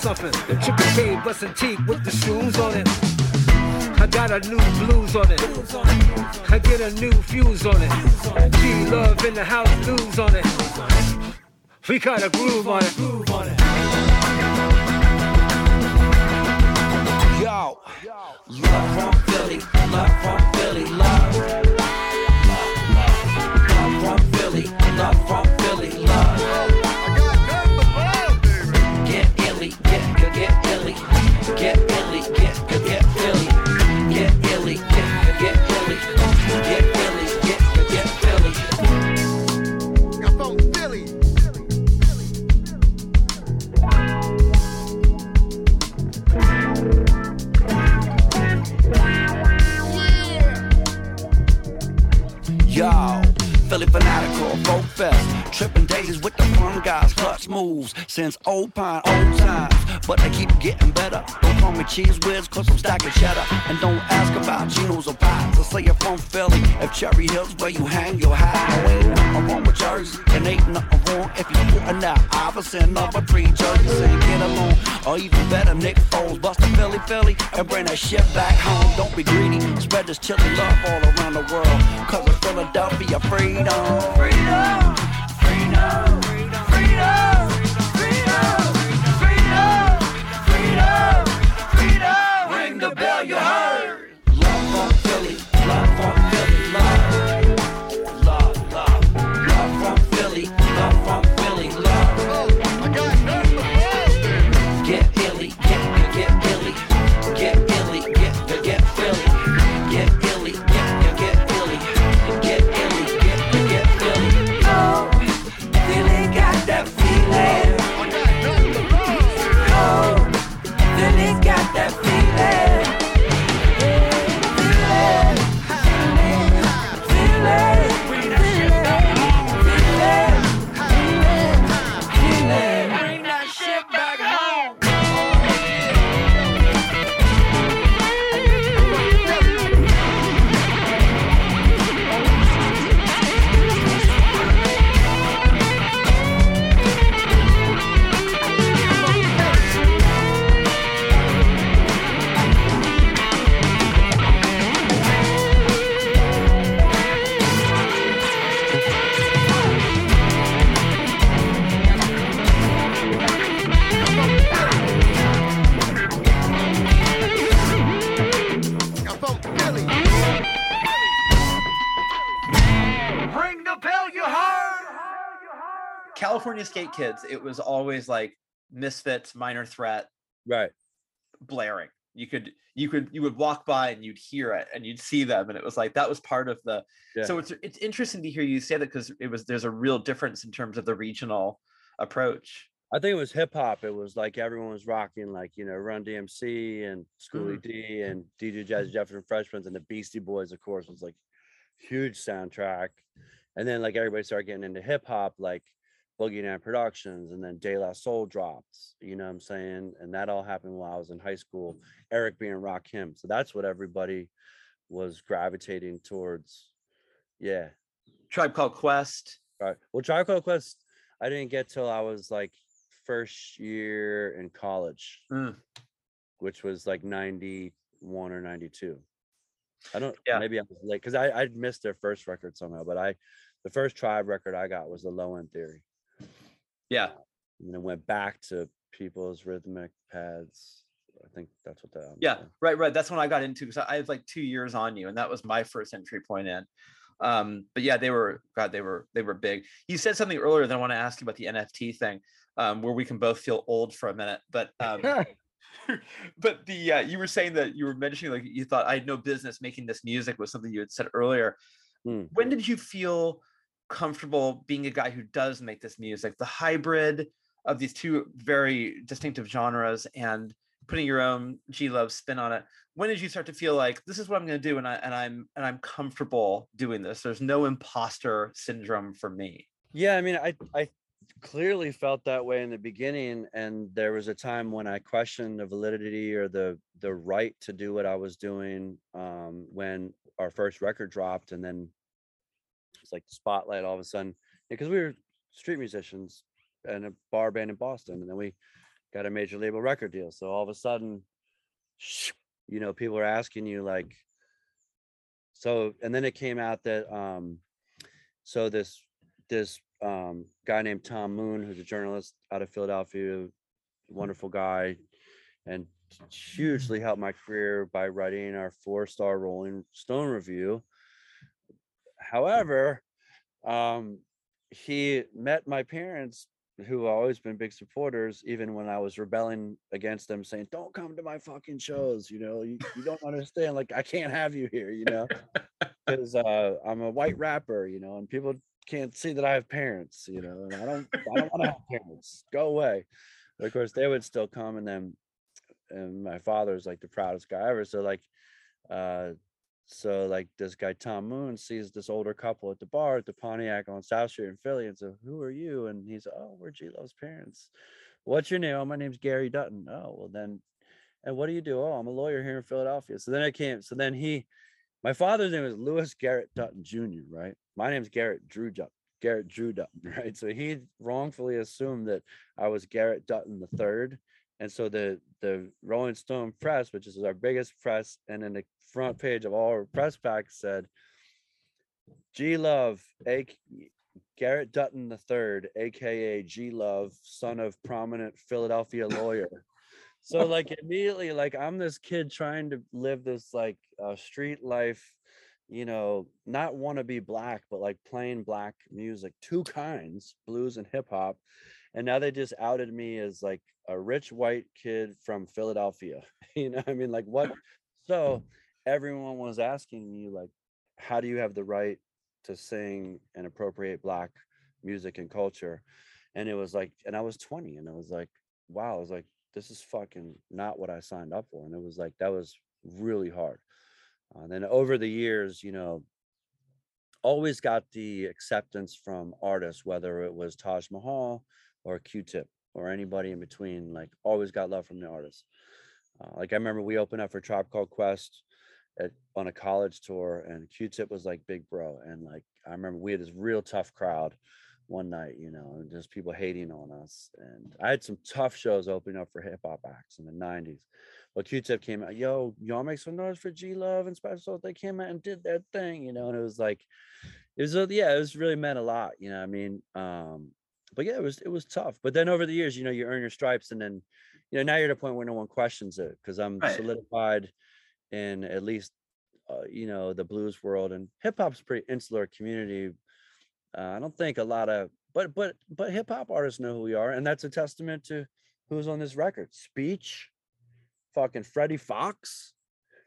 [SPEAKER 7] something. The triple K bustin' teeth with the shoes on it. I got a new blues on it. I get a new fuse on it. G love in the house, blues on it. We got a groove on it. Yo.
[SPEAKER 2] Love from Philly, love from Philly, love.
[SPEAKER 6] really fanatical, folk
[SPEAKER 2] fest. Tripping daisies with the fun guys, clutch moves. Since old pine, old times. But they keep getting better. Don't call me Cheez Whiz, cause I'm stacking cheddar. And don't ask about Geno's or pies. I say you're from Philly. If Cherry Hill's where you hang your hat. Ain't wrong with Jersey. And ain't nothing wrong if you're putting out Iverson number three jerseys and get along. Or even better, Nick Foles. Bust a Philly, Philly, and bring that shit back home. Don't be greedy. Spread this chili love all around the world. Cause of Philadelphia, freedom. Freedom. Freedom.
[SPEAKER 1] Skate Kids, it was always like Misfits, Minor Threat,
[SPEAKER 4] Right.
[SPEAKER 1] blaring. You could you could you would walk by and you'd hear it and you'd see them and it was like that was part of the
[SPEAKER 4] Yeah.
[SPEAKER 1] so it's it's interesting to hear you say that because it was there's a real difference in terms of the regional approach.
[SPEAKER 4] I think it was hip hop. It was like everyone was rocking, like you know, Run DMC and Schoolly mm-hmm. D and DJ Jazzy mm-hmm. jefferson and Freshmen and the Beastie Boys, of course, was like huge soundtrack. And then like everybody started getting into hip hop, like Boogie Down Productions, and then De La Soul dropped. You know what I'm saying? And that all happened while I was in high school. Eric B. & Rakim, so that's what everybody was gravitating towards. Yeah,
[SPEAKER 1] Tribe Called Quest.
[SPEAKER 4] Right. Well, Tribe Called Quest, I didn't get till I was like first year in college,
[SPEAKER 1] Mm.
[SPEAKER 4] which was like 91 or 92. I don't,
[SPEAKER 1] Yeah.
[SPEAKER 4] maybe I was late because I, I missed their first record somehow, but I, the first Tribe record I got was the Low End Theory.
[SPEAKER 1] Yeah.
[SPEAKER 4] And then went back to People's Rhythmic Pads. I think that's what that.
[SPEAKER 1] Yeah, right, right. That's when I got into because I had like two years on you, and that was my first entry point in. Um, but yeah, they were God, they were they were big. You said something earlier that I want to ask you about the NFT thing, um, where we can both feel old for a minute. But um, but the uh, you were saying that you were mentioning like you thought I had no business making this music was something you had said earlier.
[SPEAKER 4] Mm.
[SPEAKER 1] When did you feel comfortable being a guy who does make this music? The hybrid of these two very distinctive genres and putting your own G Love spin on it. When did you start to feel like this is what I'm going to do and I and I'm and I'm comfortable doing this? There's no imposter syndrome for me.
[SPEAKER 4] Yeah, I mean, I I clearly felt that way in the beginning, and there was a time when I questioned the validity or the the right to do what I was doing um, when our first record dropped, and then it's like the spotlight all of a sudden because we were street musicians and a bar band in Boston, and then we got a major label record deal. So all of a sudden, you know, people are asking you like, so, and then it came out that um, so this this um, guy named Tom Moon, who's a journalist out of Philadelphia, wonderful guy, and hugely helped my career by writing our four star Rolling Stone review. However, um, he met my parents, who have always been big supporters, even when I was rebelling against them, saying, Don't come to my fucking shows. You know, you, you don't understand. Like, I can't have you here, you know, because uh, I'm a white rapper, you know, and people can't see that I have parents, you know, and I don't I don't want to have parents. Go away. But of course, they would still come, and then and my father's like the proudest guy ever. So like, uh, so like this guy Tom Moon sees this older couple at the bar at the Pontiac on South Street in Philly and so who are you? And he's oh we're G Love's parents. What's your name? Oh my name's Gary Dutton. Oh well then and what do you do? Oh I'm a lawyer here in Philadelphia. So then I came so then he my father's name is Lewis Garrett Dutton Jr. Right? My name's Garrett Drew Dutton. Garrett Drew Dutton, right? So he wrongfully assumed that I was Garrett Dutton the third. And so the the Rolling Stone press, which is our biggest press, and in the front page of all our press packs said, G Love, a Garrett Dutton the third, aka G Love, son of prominent Philadelphia lawyer. So like immediately, like I'm this kid trying to live this like uh, street life, you know, not want to be black, but like playing black music, two kinds, blues and hip hop. And now they just outed me as like a rich white kid from Philadelphia. You know, I mean, like what? So everyone was asking me like, how do you have the right to sing and appropriate black music and culture? And it was like, and I was 20, and I was like, wow, I was like, this is fucking not what I signed up for. And it was like that was really hard. Uh, then over the years, you know, always got the acceptance from artists, whether it was Taj Mahal or Q-Tip or anybody in between. Like always got love from the artists. Uh, like I remember we opened up for Tribe Called Quest at on a college tour, and Q-Tip was like big bro, and like I remember we had this real tough crowd one night, you know, and just people hating on us. And I had some tough shows opening up for hip hop acts in the 90s. But Q-Tip came out, yo, y'all make some noise for G Love and Special. They came out and did their thing, you know, and it was like, it was, a- yeah, it was really meant a lot, you know. I mean, um, but yeah, it was it was tough. But then over the years, you know, you earn your stripes, and then, you know, now you're at a point where no one questions it because I'm
[SPEAKER 1] Right.
[SPEAKER 4] solidified in at least, uh, you know, the blues world and hip hop's pretty insular community. Uh, I don't think a lot of, but but but hip hop artists know who we are, and that's a testament to who's on this record. Speech, fucking Freddie Foxxx.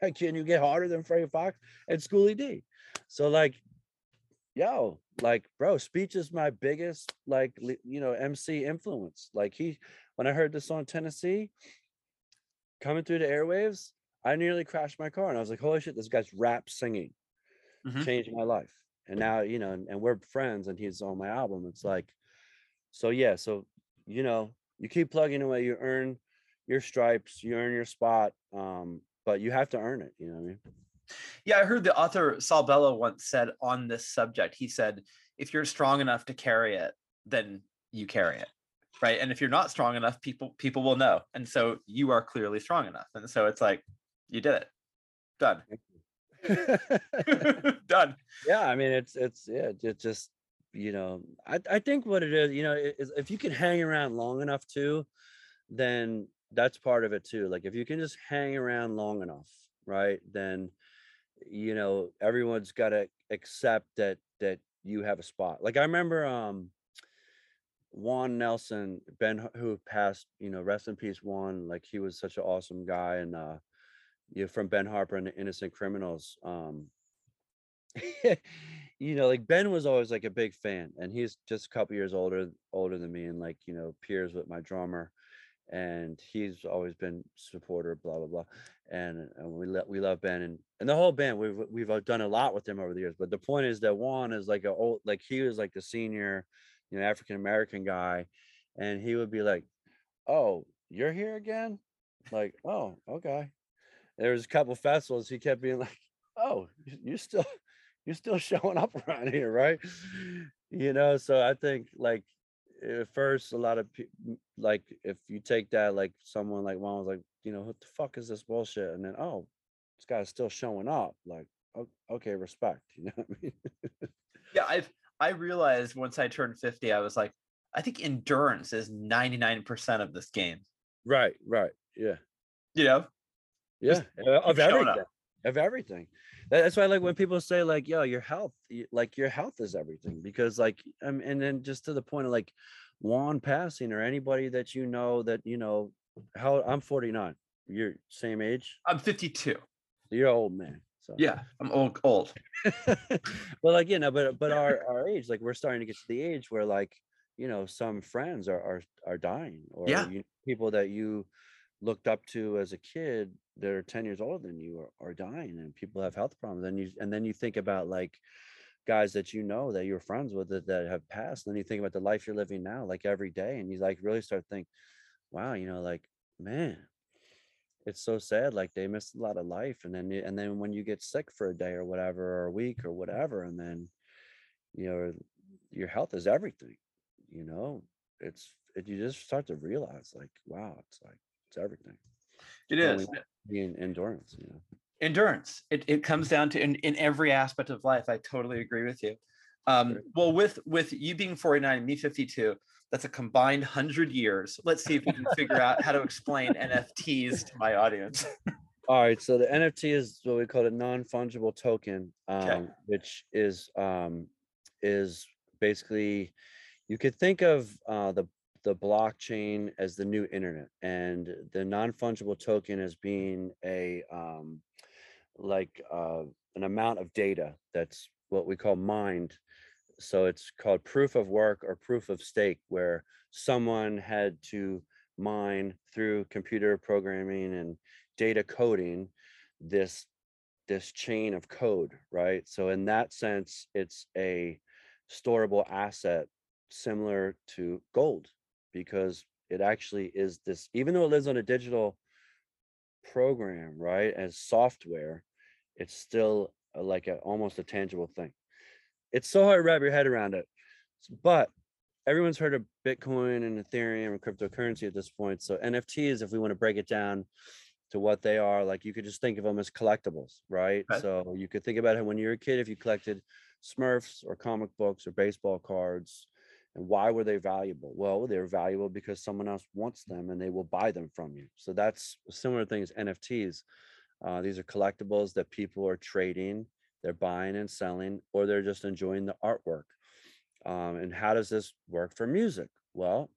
[SPEAKER 4] Can you get harder than Freddie Foxxx and Schoolly D? So like, yo, like, bro, Speech is my biggest like you know MC influence. Like he, when I heard this song Tennessee coming through the airwaves, I nearly crashed my car, and I was like, holy shit, this guy's rap singing
[SPEAKER 1] Mhm.
[SPEAKER 4] changed my life. And now you know, and, and we're friends, and he's on my album. It's like, so yeah, so you know, you keep plugging away, you earn your stripes, you earn your spot, um, but you have to earn it. You know what I mean?
[SPEAKER 1] Yeah, I heard the author Saul Bellow once said on this subject, he said, if you're strong enough to carry it, then you carry it. Right. And if you're not strong enough, people people will know. And so you are clearly strong enough. And so it's like, you did it. Done. Done.
[SPEAKER 4] yeah i mean it's it's yeah it just you know i i think what it is you know is if you can hang around long enough too then that's part of it too like if you can just hang around long enough right then you know everyone's got to accept that that you have a spot like i remember um Juan Nelson, Ben, who passed, you know, rest in peace, Juan. Like he was such an awesome guy, and uh, you know, from Ben Harper and the Innocent Criminals. Um, you know, like Ben was always like a big fan, and he's just a couple years older older than me, and like you know, peers with my drummer, and he's always been supporter, blah blah blah, and, and we let we love Ben and and the whole band. We've we've uh, done a lot with him over the years, but the point is that Juan is like a old like he was like the senior, you know, African American guy, and he would be like, "Oh, you're here again?" Like, "Oh, okay." There was a couple festivals. He kept being like, "Oh, you still." you're still showing up around here, right? You know, so I think like at first a lot of people like if you take that like someone like Juan was like, you know, what the fuck is this bullshit? And then oh, this guy's still showing up. Like, okay, respect. You know what I mean?
[SPEAKER 1] Yeah, I've I realized once I turned 50, I was like, I think endurance is 99% of this game.
[SPEAKER 4] right, right, yeah,
[SPEAKER 1] You know?
[SPEAKER 4] yeah, of
[SPEAKER 1] keep showing up.
[SPEAKER 4] everything, of everything. That- That's why, like, when people say, like, "Yo, your health, like, your health is everything," because, like, um, and then just to the point of like Juan passing or anybody that you know that you know, how I'm 49, you're same age,
[SPEAKER 1] I'm 52.
[SPEAKER 4] you're old man. So
[SPEAKER 1] Yeah, I'm old old.
[SPEAKER 4] well, like you know, but but our our age, like we're starting to get to the age where like you know some friends are are are dying, or
[SPEAKER 1] Yeah.
[SPEAKER 4] you, people that you looked up to as a kid that are 10 years older than you are, are dying and people have health problems and you and then you think about like guys that you know that you're friends with that, that have passed and then you think about the life you're living now like every day and you like really start to think wow you know like man it's so sad like they missed a lot of life and then and then when you get sick for a day or whatever or a week or mm-hmm. whatever and then you know your health is everything you know it's it, you just start to realize like wow it's like it's everything
[SPEAKER 1] It is.
[SPEAKER 4] Being endurance you know?
[SPEAKER 1] Endurance. It, it comes down to in, in every aspect of life i totally agree with you. Um well with with you being 49 and me 52 that's a combined 100 years. Let's see if we can figure out how to explain nfts to my audience.
[SPEAKER 4] All right, so the NFT is what we call a non-fungible token, um,
[SPEAKER 1] Okay.
[SPEAKER 4] which is um, is basically you could think of uh, the the blockchain as the new internet, and the non-fungible token as being a um, like uh, an amount of data that's what we call mined. So it's called proof of work or proof of stake, where someone had to mine through computer programming and data coding this this chain of code right so in that sense it's a storable asset similar to gold because it actually is this even though it lives on a digital program right as software it's still like a almost a tangible thing it's so hard to wrap your head around it but everyone's heard of bitcoin and ethereum and cryptocurrency at this point so nfts if we want to break it down to what they are like you could just think of them as collectibles right
[SPEAKER 1] Okay.
[SPEAKER 4] so you could think about it when you were a kid if you collected smurfs or comic books or baseball cards and why were they valuable? Well they're valuable because someone else wants them and they will buy them from you. So that's similar thing as nfts uh, these are collectibles that people are trading they're buying and selling or they're just enjoying the artwork. Um, and how does this work for music? Well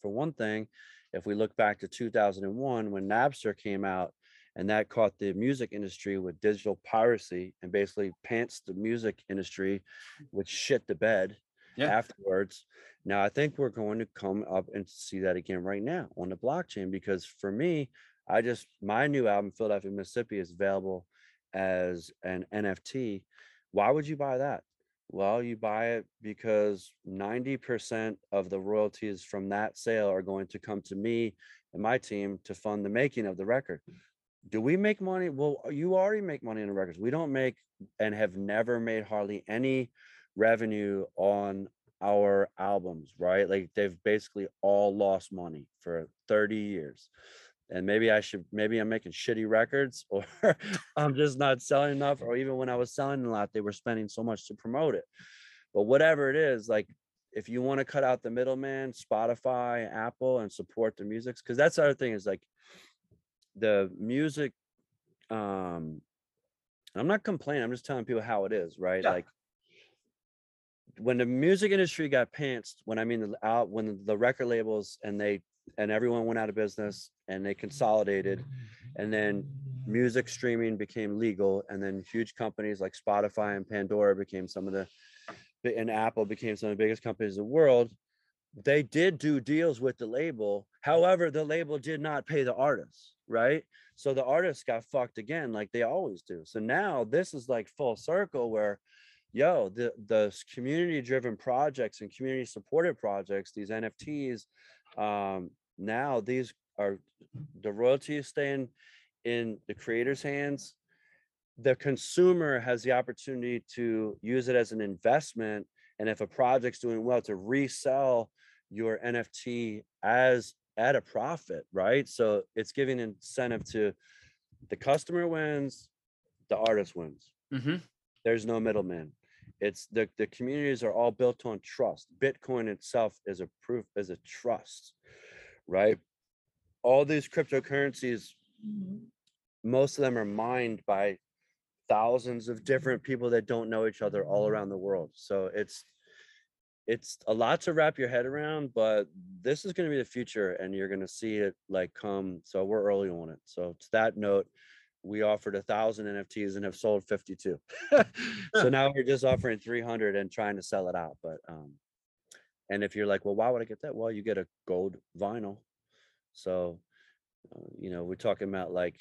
[SPEAKER 4] for one thing if we look back to 2001 when Napster came out and that caught the music industry with digital piracy and basically pants the music industry with shit the bed
[SPEAKER 1] Yeah.
[SPEAKER 4] afterwards. Now I think we're going to come up and see that again right now on the blockchain because for me, I just my new album Philadelphia Mississippi is available as an NFT. Why would you buy that? Well, you buy it because 90% of the royalties from that sale are going to come to me and my team to fund the making of the record. Do we make money? Well, you already make money on the records. We don't make and have never made hardly any revenue on our albums, right? Like they've basically all lost money for 30 years. And maybe I should, maybe I'm making shitty records or I'm just not selling enough. Or even when I was selling a lot, they were spending so much to promote it. But whatever it is, like if you want to cut out the middleman, Spotify, Apple, and support the music, because that's the other thing is like the music. Um, I'm not complaining. I'm just telling people how it is, right?
[SPEAKER 1] Yeah.
[SPEAKER 4] Like when the music industry got pantsed, when I mean the out when the record labels and they and everyone went out of business and they consolidated, and then music streaming became legal, and then huge companies like Spotify and Pandora became some of the and Apple became some of the biggest companies in the world. They did do deals with the label. However, the label did not pay the artists, right? So the artists got fucked again, like they always do. So now this is like full circle where, yo, the the community driven projects and community supported projects, these NFTs, um, now these are the royalties staying in the creator's hands. The consumer has the opportunity to use it as an investment and if a project's doing well to resell your nft as at a profit right? So it's giving incentive to the customer wins the artist wins.
[SPEAKER 1] Hmm
[SPEAKER 4] there's no middleman it's the, the communities are all built on trust. Bitcoin itself is a proof is a trust right? All these cryptocurrencies mm-hmm. most of them are mined by thousands of different people that don't know each other all mm-hmm. around the world. So it's it's a lot to wrap your head around but this is going to be the future and you're going to see it like come so we're early on it. So to that note we offered a thousand nfts and have sold 52 so now we're just offering 300 and trying to sell it out but um and if you're like well why would i get that well you get a gold vinyl so Uh, you know, we're talking about like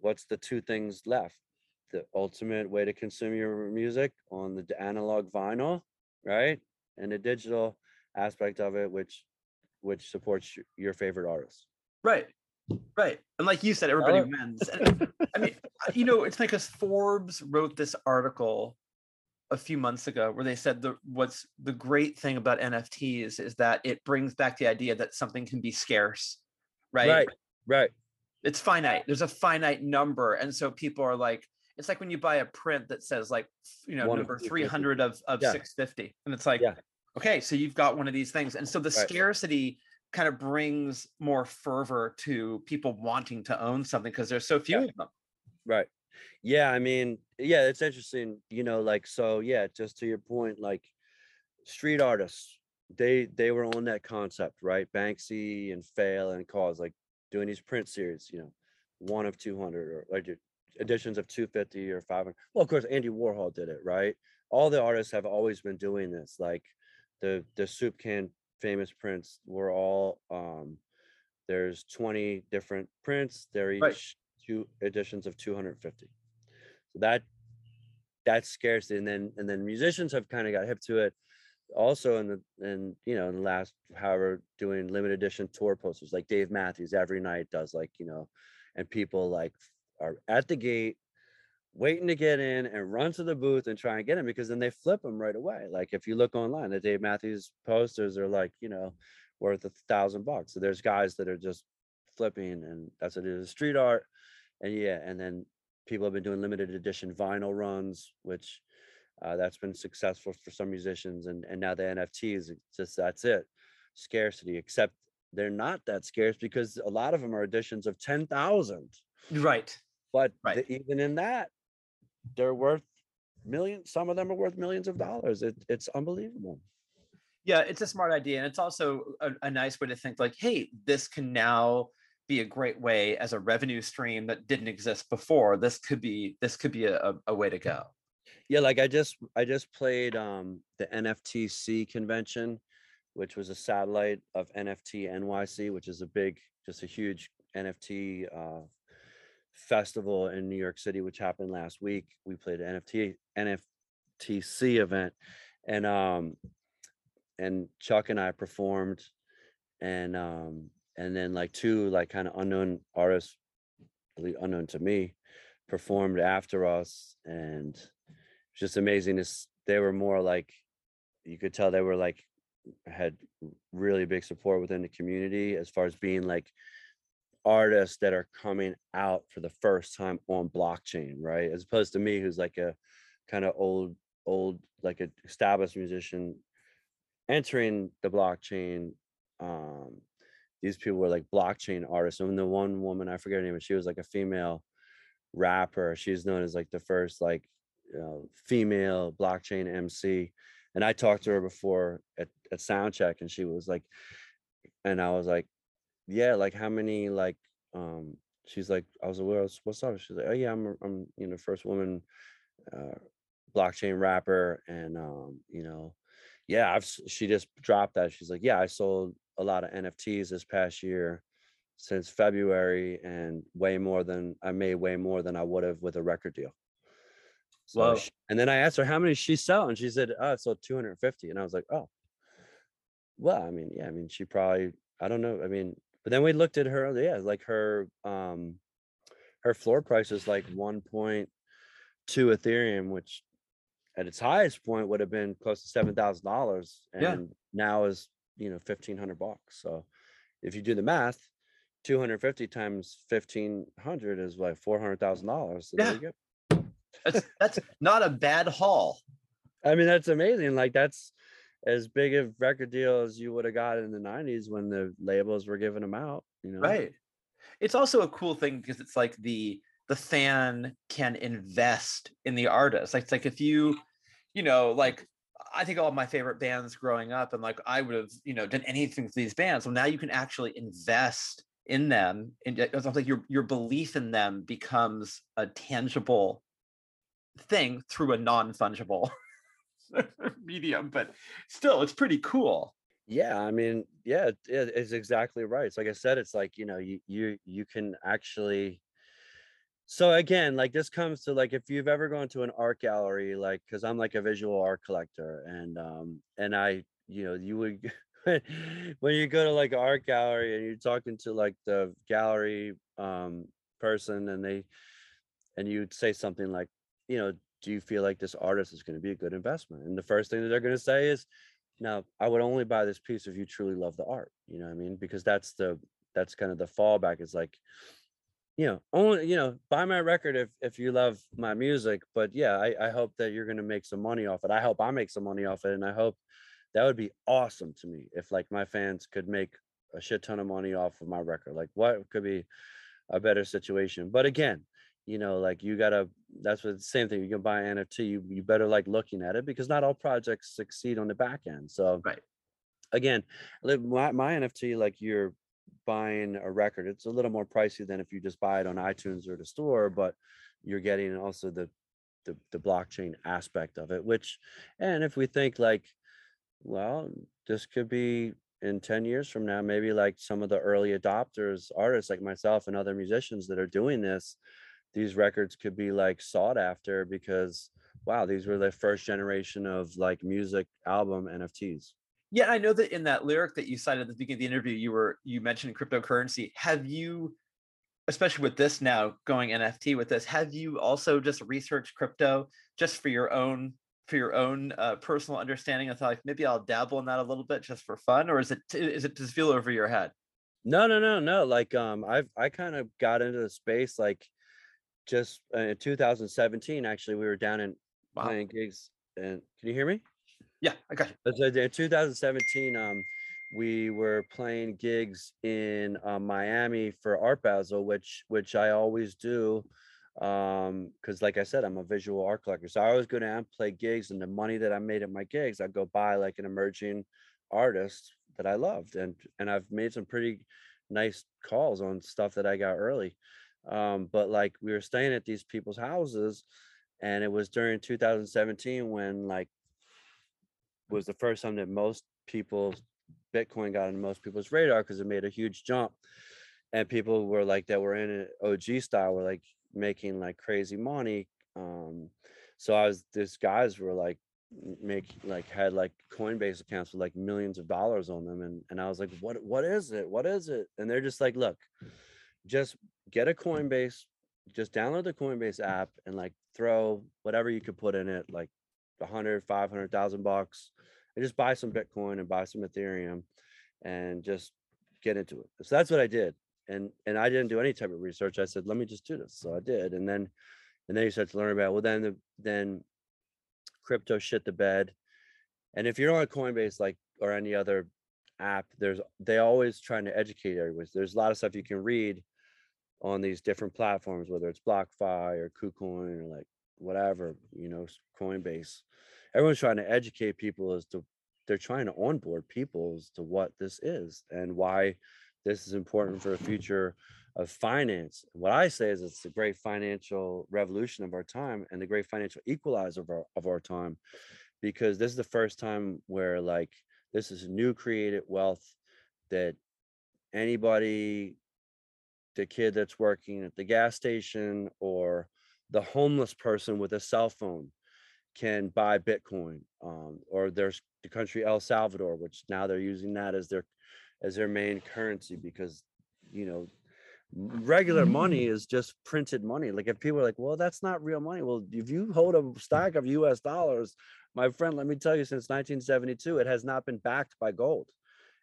[SPEAKER 4] what's the two things left? The ultimate way to consume your music on the analog vinyl, right? And the digital aspect of it, which which supports your, your favorite artists.
[SPEAKER 1] Right. Right. And like you said, everybody
[SPEAKER 4] Hello?
[SPEAKER 1] wins. And, I mean, you know, it's because Forbes wrote this article a few months ago where they said the what's the great thing about NFTs is that it brings back the idea that something can be scarce. Right.
[SPEAKER 4] Right. Right.
[SPEAKER 1] It's finite. There's a finite number. And so people are like, it's like when you buy a print that says like, you know, number 300 of, of
[SPEAKER 4] Yeah.
[SPEAKER 1] 650. And it's like,
[SPEAKER 4] Yeah.
[SPEAKER 1] okay, so you've got one of these things. And so the
[SPEAKER 4] Right.
[SPEAKER 1] scarcity kind of brings more fervor to people wanting to own something because there's so few
[SPEAKER 4] Yeah.
[SPEAKER 1] of them.
[SPEAKER 4] Right. Yeah, I mean, yeah, it's interesting, you know, like so yeah, just to your point, like street artists, they they were on that concept, right? Banksy and Faile and Kaws, like doing these print series, you know, one of 200 or like editions of 250 or 500. Well, of course, Andy Warhol did it, right? All the artists have always been doing this. Like the the soup can famous prints were all um there's 20 different prints. They're each
[SPEAKER 1] Right.
[SPEAKER 4] two editions of 250. So that that's scarcity. And then and then musicians have kind of got hip to it also in the in you know in the last however doing limited edition tour posters like Dave Matthews every night does like you know and people like are at the gate waiting to get in and run to the booth and try and get them because then they flip them right away. Like if you look online the Dave Matthews posters are like you know worth a thousand bucks. So there's guys that are just flipping and that's what it is street art. And yeah and then people have been doing limited edition vinyl runs which uh, that's been successful for some musicians and and now the nfts just that's it. Scarcity except they're not that scarce because a lot of them are editions of 10,000
[SPEAKER 1] Right.
[SPEAKER 4] but
[SPEAKER 1] Right.
[SPEAKER 4] the- even in that they're worth millions some of them are worth millions of dollars it, it's unbelievable
[SPEAKER 1] Yeah, it's a smart idea. And it's also a, a nice way to think like, hey, this can now be a great way as a revenue stream that didn't exist before. This could be this could be a, a, a way to go.
[SPEAKER 4] Yeah, like I just I just played um the NFTC convention, which was a satellite of NFT NYC, which is a big, just a huge NFT uh festival in New York City, which happened last week. We played an NFT NFTC event and um and Chuck and I performed and um and then like two like kind of unknown artists, unknown to me, performed after us and it's just amazing is they were more like you could tell they were like had really big support within the community as far as being like artists that are coming out for the first time on blockchain right as opposed to me who's like a kind of old old like an established musician entering the blockchain um these people were like blockchain artists and the one woman i forget her name but she was like a female rapper she's known as like the first like you know, female blockchain MC. And I talked to her before at, at Soundcheck and she was like, and I was like, yeah, like how many like um she's like, I was like, well, what's- up? She's like, oh yeah, I'm I'm you know, first woman uh blockchain rapper and um, you know, yeah, I've she just dropped that. She's like, yeah, I sold a lot of NFTs this past year since February and way more than I made way more than I would have with a record deal. So
[SPEAKER 1] Whoa.
[SPEAKER 4] sh- and then I asked her how many she sell, and she said, "Oh, I sold 250." And I was like, "Oh, well, I mean, yeah, I mean, she probably, I don't know, I mean, but then we looked at her, yeah, like her, um, her floor price is like 1.2 Ethereum, which at its highest point would have been close to seven thousand dollars, and
[SPEAKER 1] Yeah.
[SPEAKER 4] now is you know fifteen hundred bucks. So if you do the math, 250 times 1500 is like four hundred thousand dollars. So go.
[SPEAKER 1] That's that's not a bad haul.
[SPEAKER 4] I mean, that's amazing. Like that's as big a record deal as you would have got in the '90s when the labels were giving them out. You know,
[SPEAKER 1] Right. It's also a cool thing because it's like the the fan can invest in the artist. Like it's like if you, you know, like I think all my favorite bands growing up, and like I would have, you know, done anything for these bands. Well, now you can actually invest in them, and it's like your your belief in them becomes a tangible thing through a non fungible medium. But still, it's pretty cool.
[SPEAKER 4] Yeah, I mean, yeah, it, it- it's exactly right. It's like I said, it's like, you know, you you you can actually so again, like this comes to like if you've ever gone to an art gallery, like because I'm like a visual art collector and um and I, you know, you would when you go to like an art gallery and you're talking to like the gallery um person and they and you'd say something like, you know, do you feel like this artist is going to be a good investment? And the first thing that they're going to say is, now I would only buy this piece if you truly love the art. You know what I mean? Because that's the that's kind of the fallback. Is like, you know, only you know, buy my record if if you love my music. But yeah, I, I hope that you're going to make some money off it. I hope I make some money off it, and I hope that would be awesome to me if like my fans could make a shit ton of money off of my record. Like, what could be a better situation? But again, you know, like you gotta. That's what the same thing. You can buy an NFT. You you better like looking at it because not all projects succeed on the back end. So
[SPEAKER 1] Right.
[SPEAKER 4] again, my my NFT like you're buying a record. It's a little more pricey than if you just buy it on iTunes or the store, but you're getting also the the, the blockchain aspect of it. Which, and if we think like, well, this could be in 10 years from now, maybe like some of the early adopters, artists like myself and other musicians that are doing this, these records could be like sought after because wow, these were the first generation of like music album NFTs.
[SPEAKER 1] Yeah, I know that in that lyric that you cited at the beginning of the interview, you were you mentioned cryptocurrency. Have you, especially with this now going NFT with this, have you also just researched crypto just for your own for your own uh, personal understanding? I thought like maybe I'll dabble in that a little bit just for fun, or is it is it just feel over your head?
[SPEAKER 4] No, no, no, no. Like um I've I kind of got into the space like just uh, in 2017 actually we were down in
[SPEAKER 1] Wow.
[SPEAKER 4] playing gigs and can you hear me?
[SPEAKER 1] Yeah, I got you.
[SPEAKER 4] In 2017, um, we were playing gigs in uh, Miami for Art Basel, which which I always do, um, because like I said, I'm a visual art collector, so I always go down play gigs, and the money that I made at my gigs, I'd go buy like an emerging artist that I loved, and and I've made some pretty nice calls on stuff that I got early, um, but like we were staying at these people's houses, and it was during 2017 when like was the first time that most people Bitcoin got on most people's radar because it made a huge jump. And people were like that were in it OG style were like making like crazy money. Um so I was these guys were like make like had like Coinbase accounts with like millions of dollars on them and and I was like what what is it? What is it? And they're just like look just get a Coinbase just download the Coinbase app and like throw whatever you could put in it like a hundred, five hundred thousand bucks, and just buy some Bitcoin and buy some Ethereum, and just get into it. So that's what I did, and and I didn't do any type of research. I said, let me just do this. So I did, and then and then you start to learn about. Well, then the then crypto shit the bed, and if you're on Coinbase like or any other app, there's they always trying to educate everyone. There's a lot of stuff you can read on these different platforms, whether it's BlockFi or KuCoin or like whatever, you know, Coinbase. Everyone's trying to educate people as to they're trying to onboard people as to what this is and why this is important for the future of finance. What I say is it's the great financial revolution of our time and the great financial equalizer of our, of our time, because this is the first time where like this is new created wealth that anybody the kid that's working at the gas station or the homeless person with a cell phone can buy Bitcoin. Um, or there's the country El Salvador, which now they're using that as their as their main currency because you know regular money is just printed money. Like if people are like, well, that's not real money. Well, if you hold a stack of US dollars, my friend, let me tell you, since 1972, it has not been backed by gold.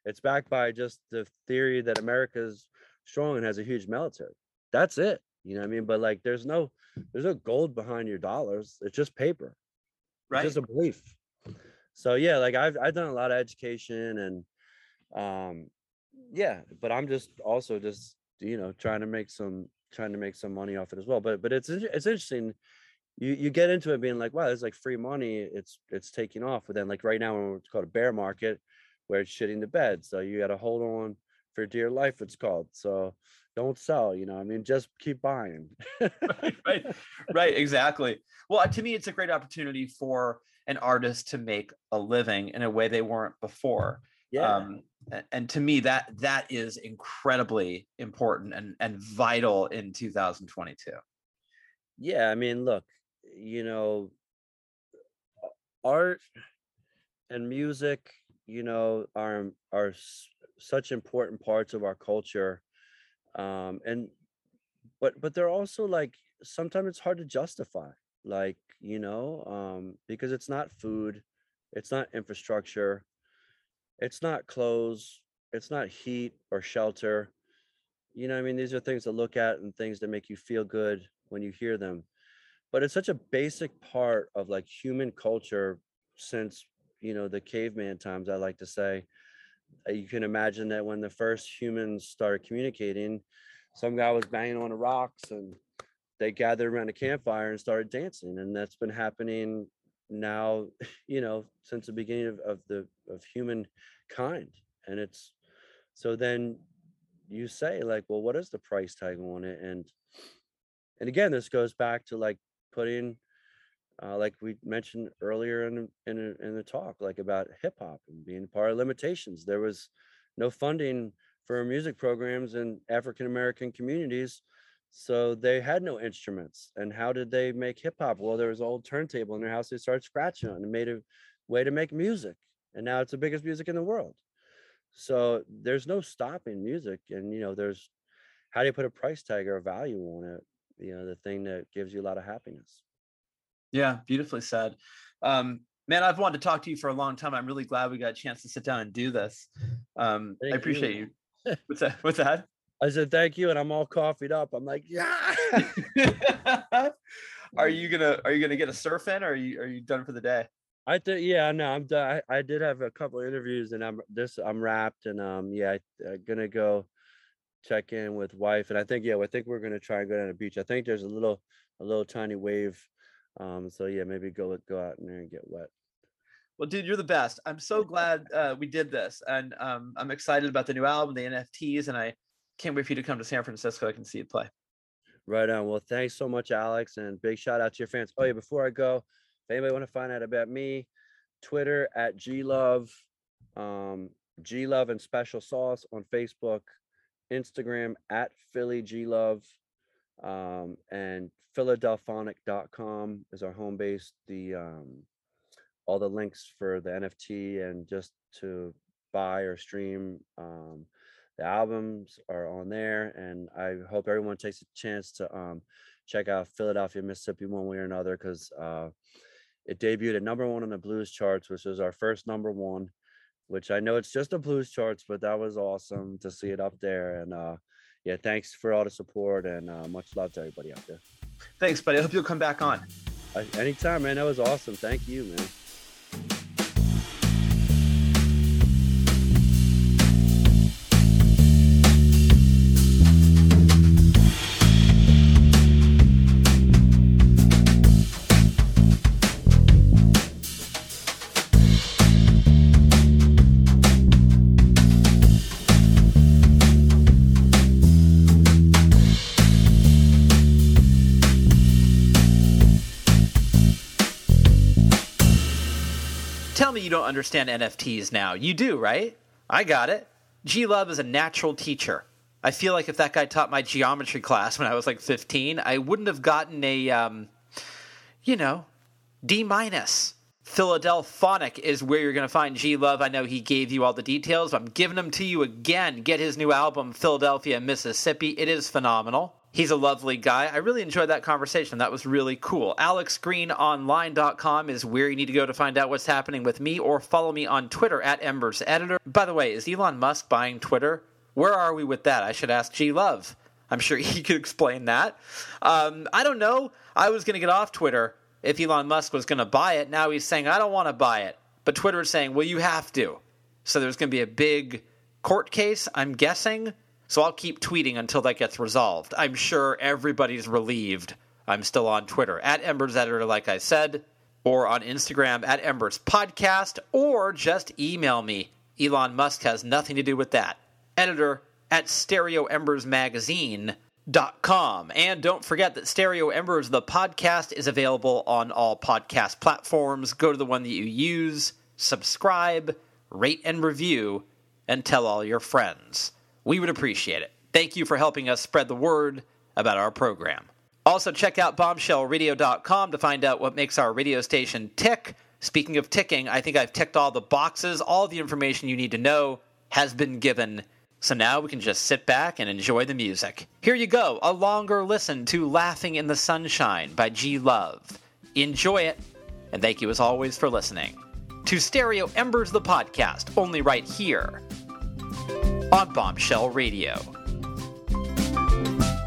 [SPEAKER 4] It's backed by just the theory that America's strong and has a huge military. That's it. You know what I mean? But like there's no there's no gold behind your dollars. It's just paper.
[SPEAKER 1] Right.
[SPEAKER 4] It's just a belief. So yeah, like I've I've done a lot of education and um yeah, but I'm just also just you know trying to make some trying to make some money off it as well. But but it's it's interesting. You you get into it being like, wow, there's like free money. It's it's taking off. But then like right now, when it's called a bear market, where it's shitting the bed. So you got to hold on for dear life. It's called. So don't sell. You know, I mean, just keep buying.
[SPEAKER 1] right, right, right, exactly. Well, to me, it's a great opportunity for an artist to make a living in a way they weren't before.
[SPEAKER 4] Yeah.
[SPEAKER 1] Um, and to me, that that is incredibly important and and vital in 2022.
[SPEAKER 4] yeah i mean look you know art and music you know are are such important parts of our culture um and but but they're also like sometimes it's hard to justify like you know um because it's not food it's not infrastructure it's not clothes it's not heat or shelter. You know i mean? These are things to look at and things that make you feel good when you hear them. But it's such a basic part of like human culture since you know the caveman times i like to say Uh, you can imagine that when the first humans started communicating some guy was banging on the rocks and they gathered around a campfire and started dancing and that's been happening now you know since the beginning of, of the of humankind and it's so then you say like well what is the price tag on it? And and again this goes back to like putting uh, like we mentioned earlier in in, in the talk like about hip hop and being part of limitations. There was no funding for music programs in african american communities so they had no instruments and how did they make hip hop? Well there was an old turntable in their house they started scratching on and made a way to make music and now it's the biggest music in the world. So there's no stopping music and you know there's how do you put a price tag or a value on it? You know the thing that gives you a lot of happiness
[SPEAKER 1] Yeah, beautifully said. Um, man, I've wanted to talk to you for a long time. I'm really glad we got a chance to sit down and do this. Um, I
[SPEAKER 4] you.
[SPEAKER 1] appreciate you. What's that? What's that?
[SPEAKER 4] i said thank you and i'm all coffeeed up i'm like yeah
[SPEAKER 1] are you gonna Are you gonna get a surf in, or are you Are you done for the day?
[SPEAKER 4] I think yeah, no, I'm done. I, I did have a couple of interviews, and I'm this I'm wrapped, and um, yeah, I, I'm gonna go check in with wife, and I think yeah, I think we're gonna try and go down to the beach. I think there's a little a little tiny wave, um, so yeah, maybe go go out in there and get wet.
[SPEAKER 1] Well, dude, you're the best. I'm so glad uh, we did this, and um, I'm excited about the new album, the NFTs, and I can't wait for you to come to San Francisco. I can see you play.
[SPEAKER 4] Right on. Well, thanks so much, Alex, and big shout out to your fans. Oh yeah, before I go, if anybody want to find out about me, Twitter at glove, um, glove and special sauce on Facebook, Instagram at Philly glove, um, and Philadelphonic.com is our home base. The um, all the links for the NFT and just to buy or stream um, the albums are on there and i hope everyone takes a chance to um, check out philadelphia mississippi one way or another because uh, it debuted at number one on the blues charts which was our first number one which i know it's just the blues charts but that was awesome to see it up there and uh, yeah thanks for all the support and uh, much love to everybody out there
[SPEAKER 1] Thanks, buddy. I hope you'll come back on.
[SPEAKER 4] I, anytime man that was awesome thank you man
[SPEAKER 1] understand NFTs now. You do, right? I got it. G Love is a natural teacher. I feel like if that guy taught my geometry class when I was like 15, I wouldn't have gotten a, um, you know, D minus. Philadelphonic is where you're going to find G Love. I know he gave you all the details. But I'm giving them to you again. Get his new album, Philadelphia, Mississippi. It is phenomenal. He's a lovely guy. I really enjoyed that conversation. That was really cool. AlexGreenOnline.com is where you need to go to find out what's happening with me or follow me on Twitter at Embers Editor. By the way, is Elon Musk buying Twitter? Where are we with that? I should ask G Love. I'm sure he could explain that. Um, I don't know. I was going to get off Twitter if Elon Musk was going to buy it. Now he's saying, I don't want to buy it. But Twitter is saying, well, you have to. So there's going to be a big court case, I'm guessing. So I'll keep tweeting until that gets resolved. I'm sure everybody's relieved I'm still on Twitter at Embers Editor, like I said, or on Instagram at Embers Podcast, or just email me. Elon Musk has nothing to do with that. Editor at StereoEmbersMagazine.com. And don't forget that Stereo Embers, the podcast, is available on all podcast platforms. Go to the one that you use, subscribe, rate and review, and tell all your friends. We would appreciate it. Thank you for helping us spread the word about our program. Also, check out bombshellradio.com to find out what makes our radio station tick. Speaking of ticking, I think I've ticked all the boxes. All the information you need to know has been given. So now we can just sit back and enjoy the music. Here you go, a longer listen to Laughing in the Sunshine by G Love. Enjoy it, and thank you as always for listening. To Stereo Embers, the podcast, only right here on Bombshell Radio.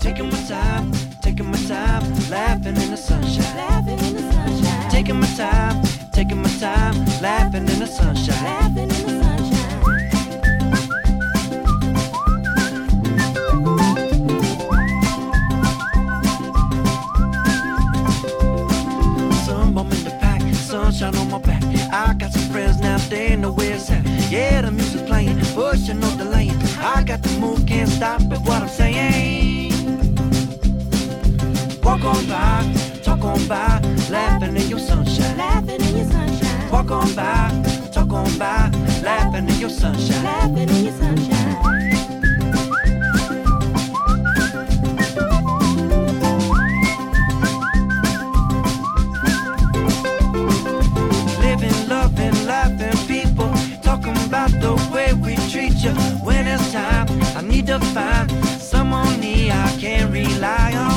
[SPEAKER 2] Taking my time, taking my time, laughing in the sunshine.
[SPEAKER 3] Laughing in the sunshine.
[SPEAKER 2] Taking my time, taking my time, laughing in the sunshine.
[SPEAKER 3] Laughing in the sunshine.
[SPEAKER 2] Some bum in the pack, sunshine on my back. I got some friends now, they know where it's at. Yeah, the music's playing, pushing no delaying. I got the move, can't stop it, what I'm saying. Walk on by, talk on by, laughing in your sunshine.
[SPEAKER 3] Laughing in your sunshine.
[SPEAKER 2] Walk on by, talk on by, laughing in your sunshine.
[SPEAKER 3] Laughing in your sunshine.
[SPEAKER 2] Living, loving, laughing to find someone I can rely on.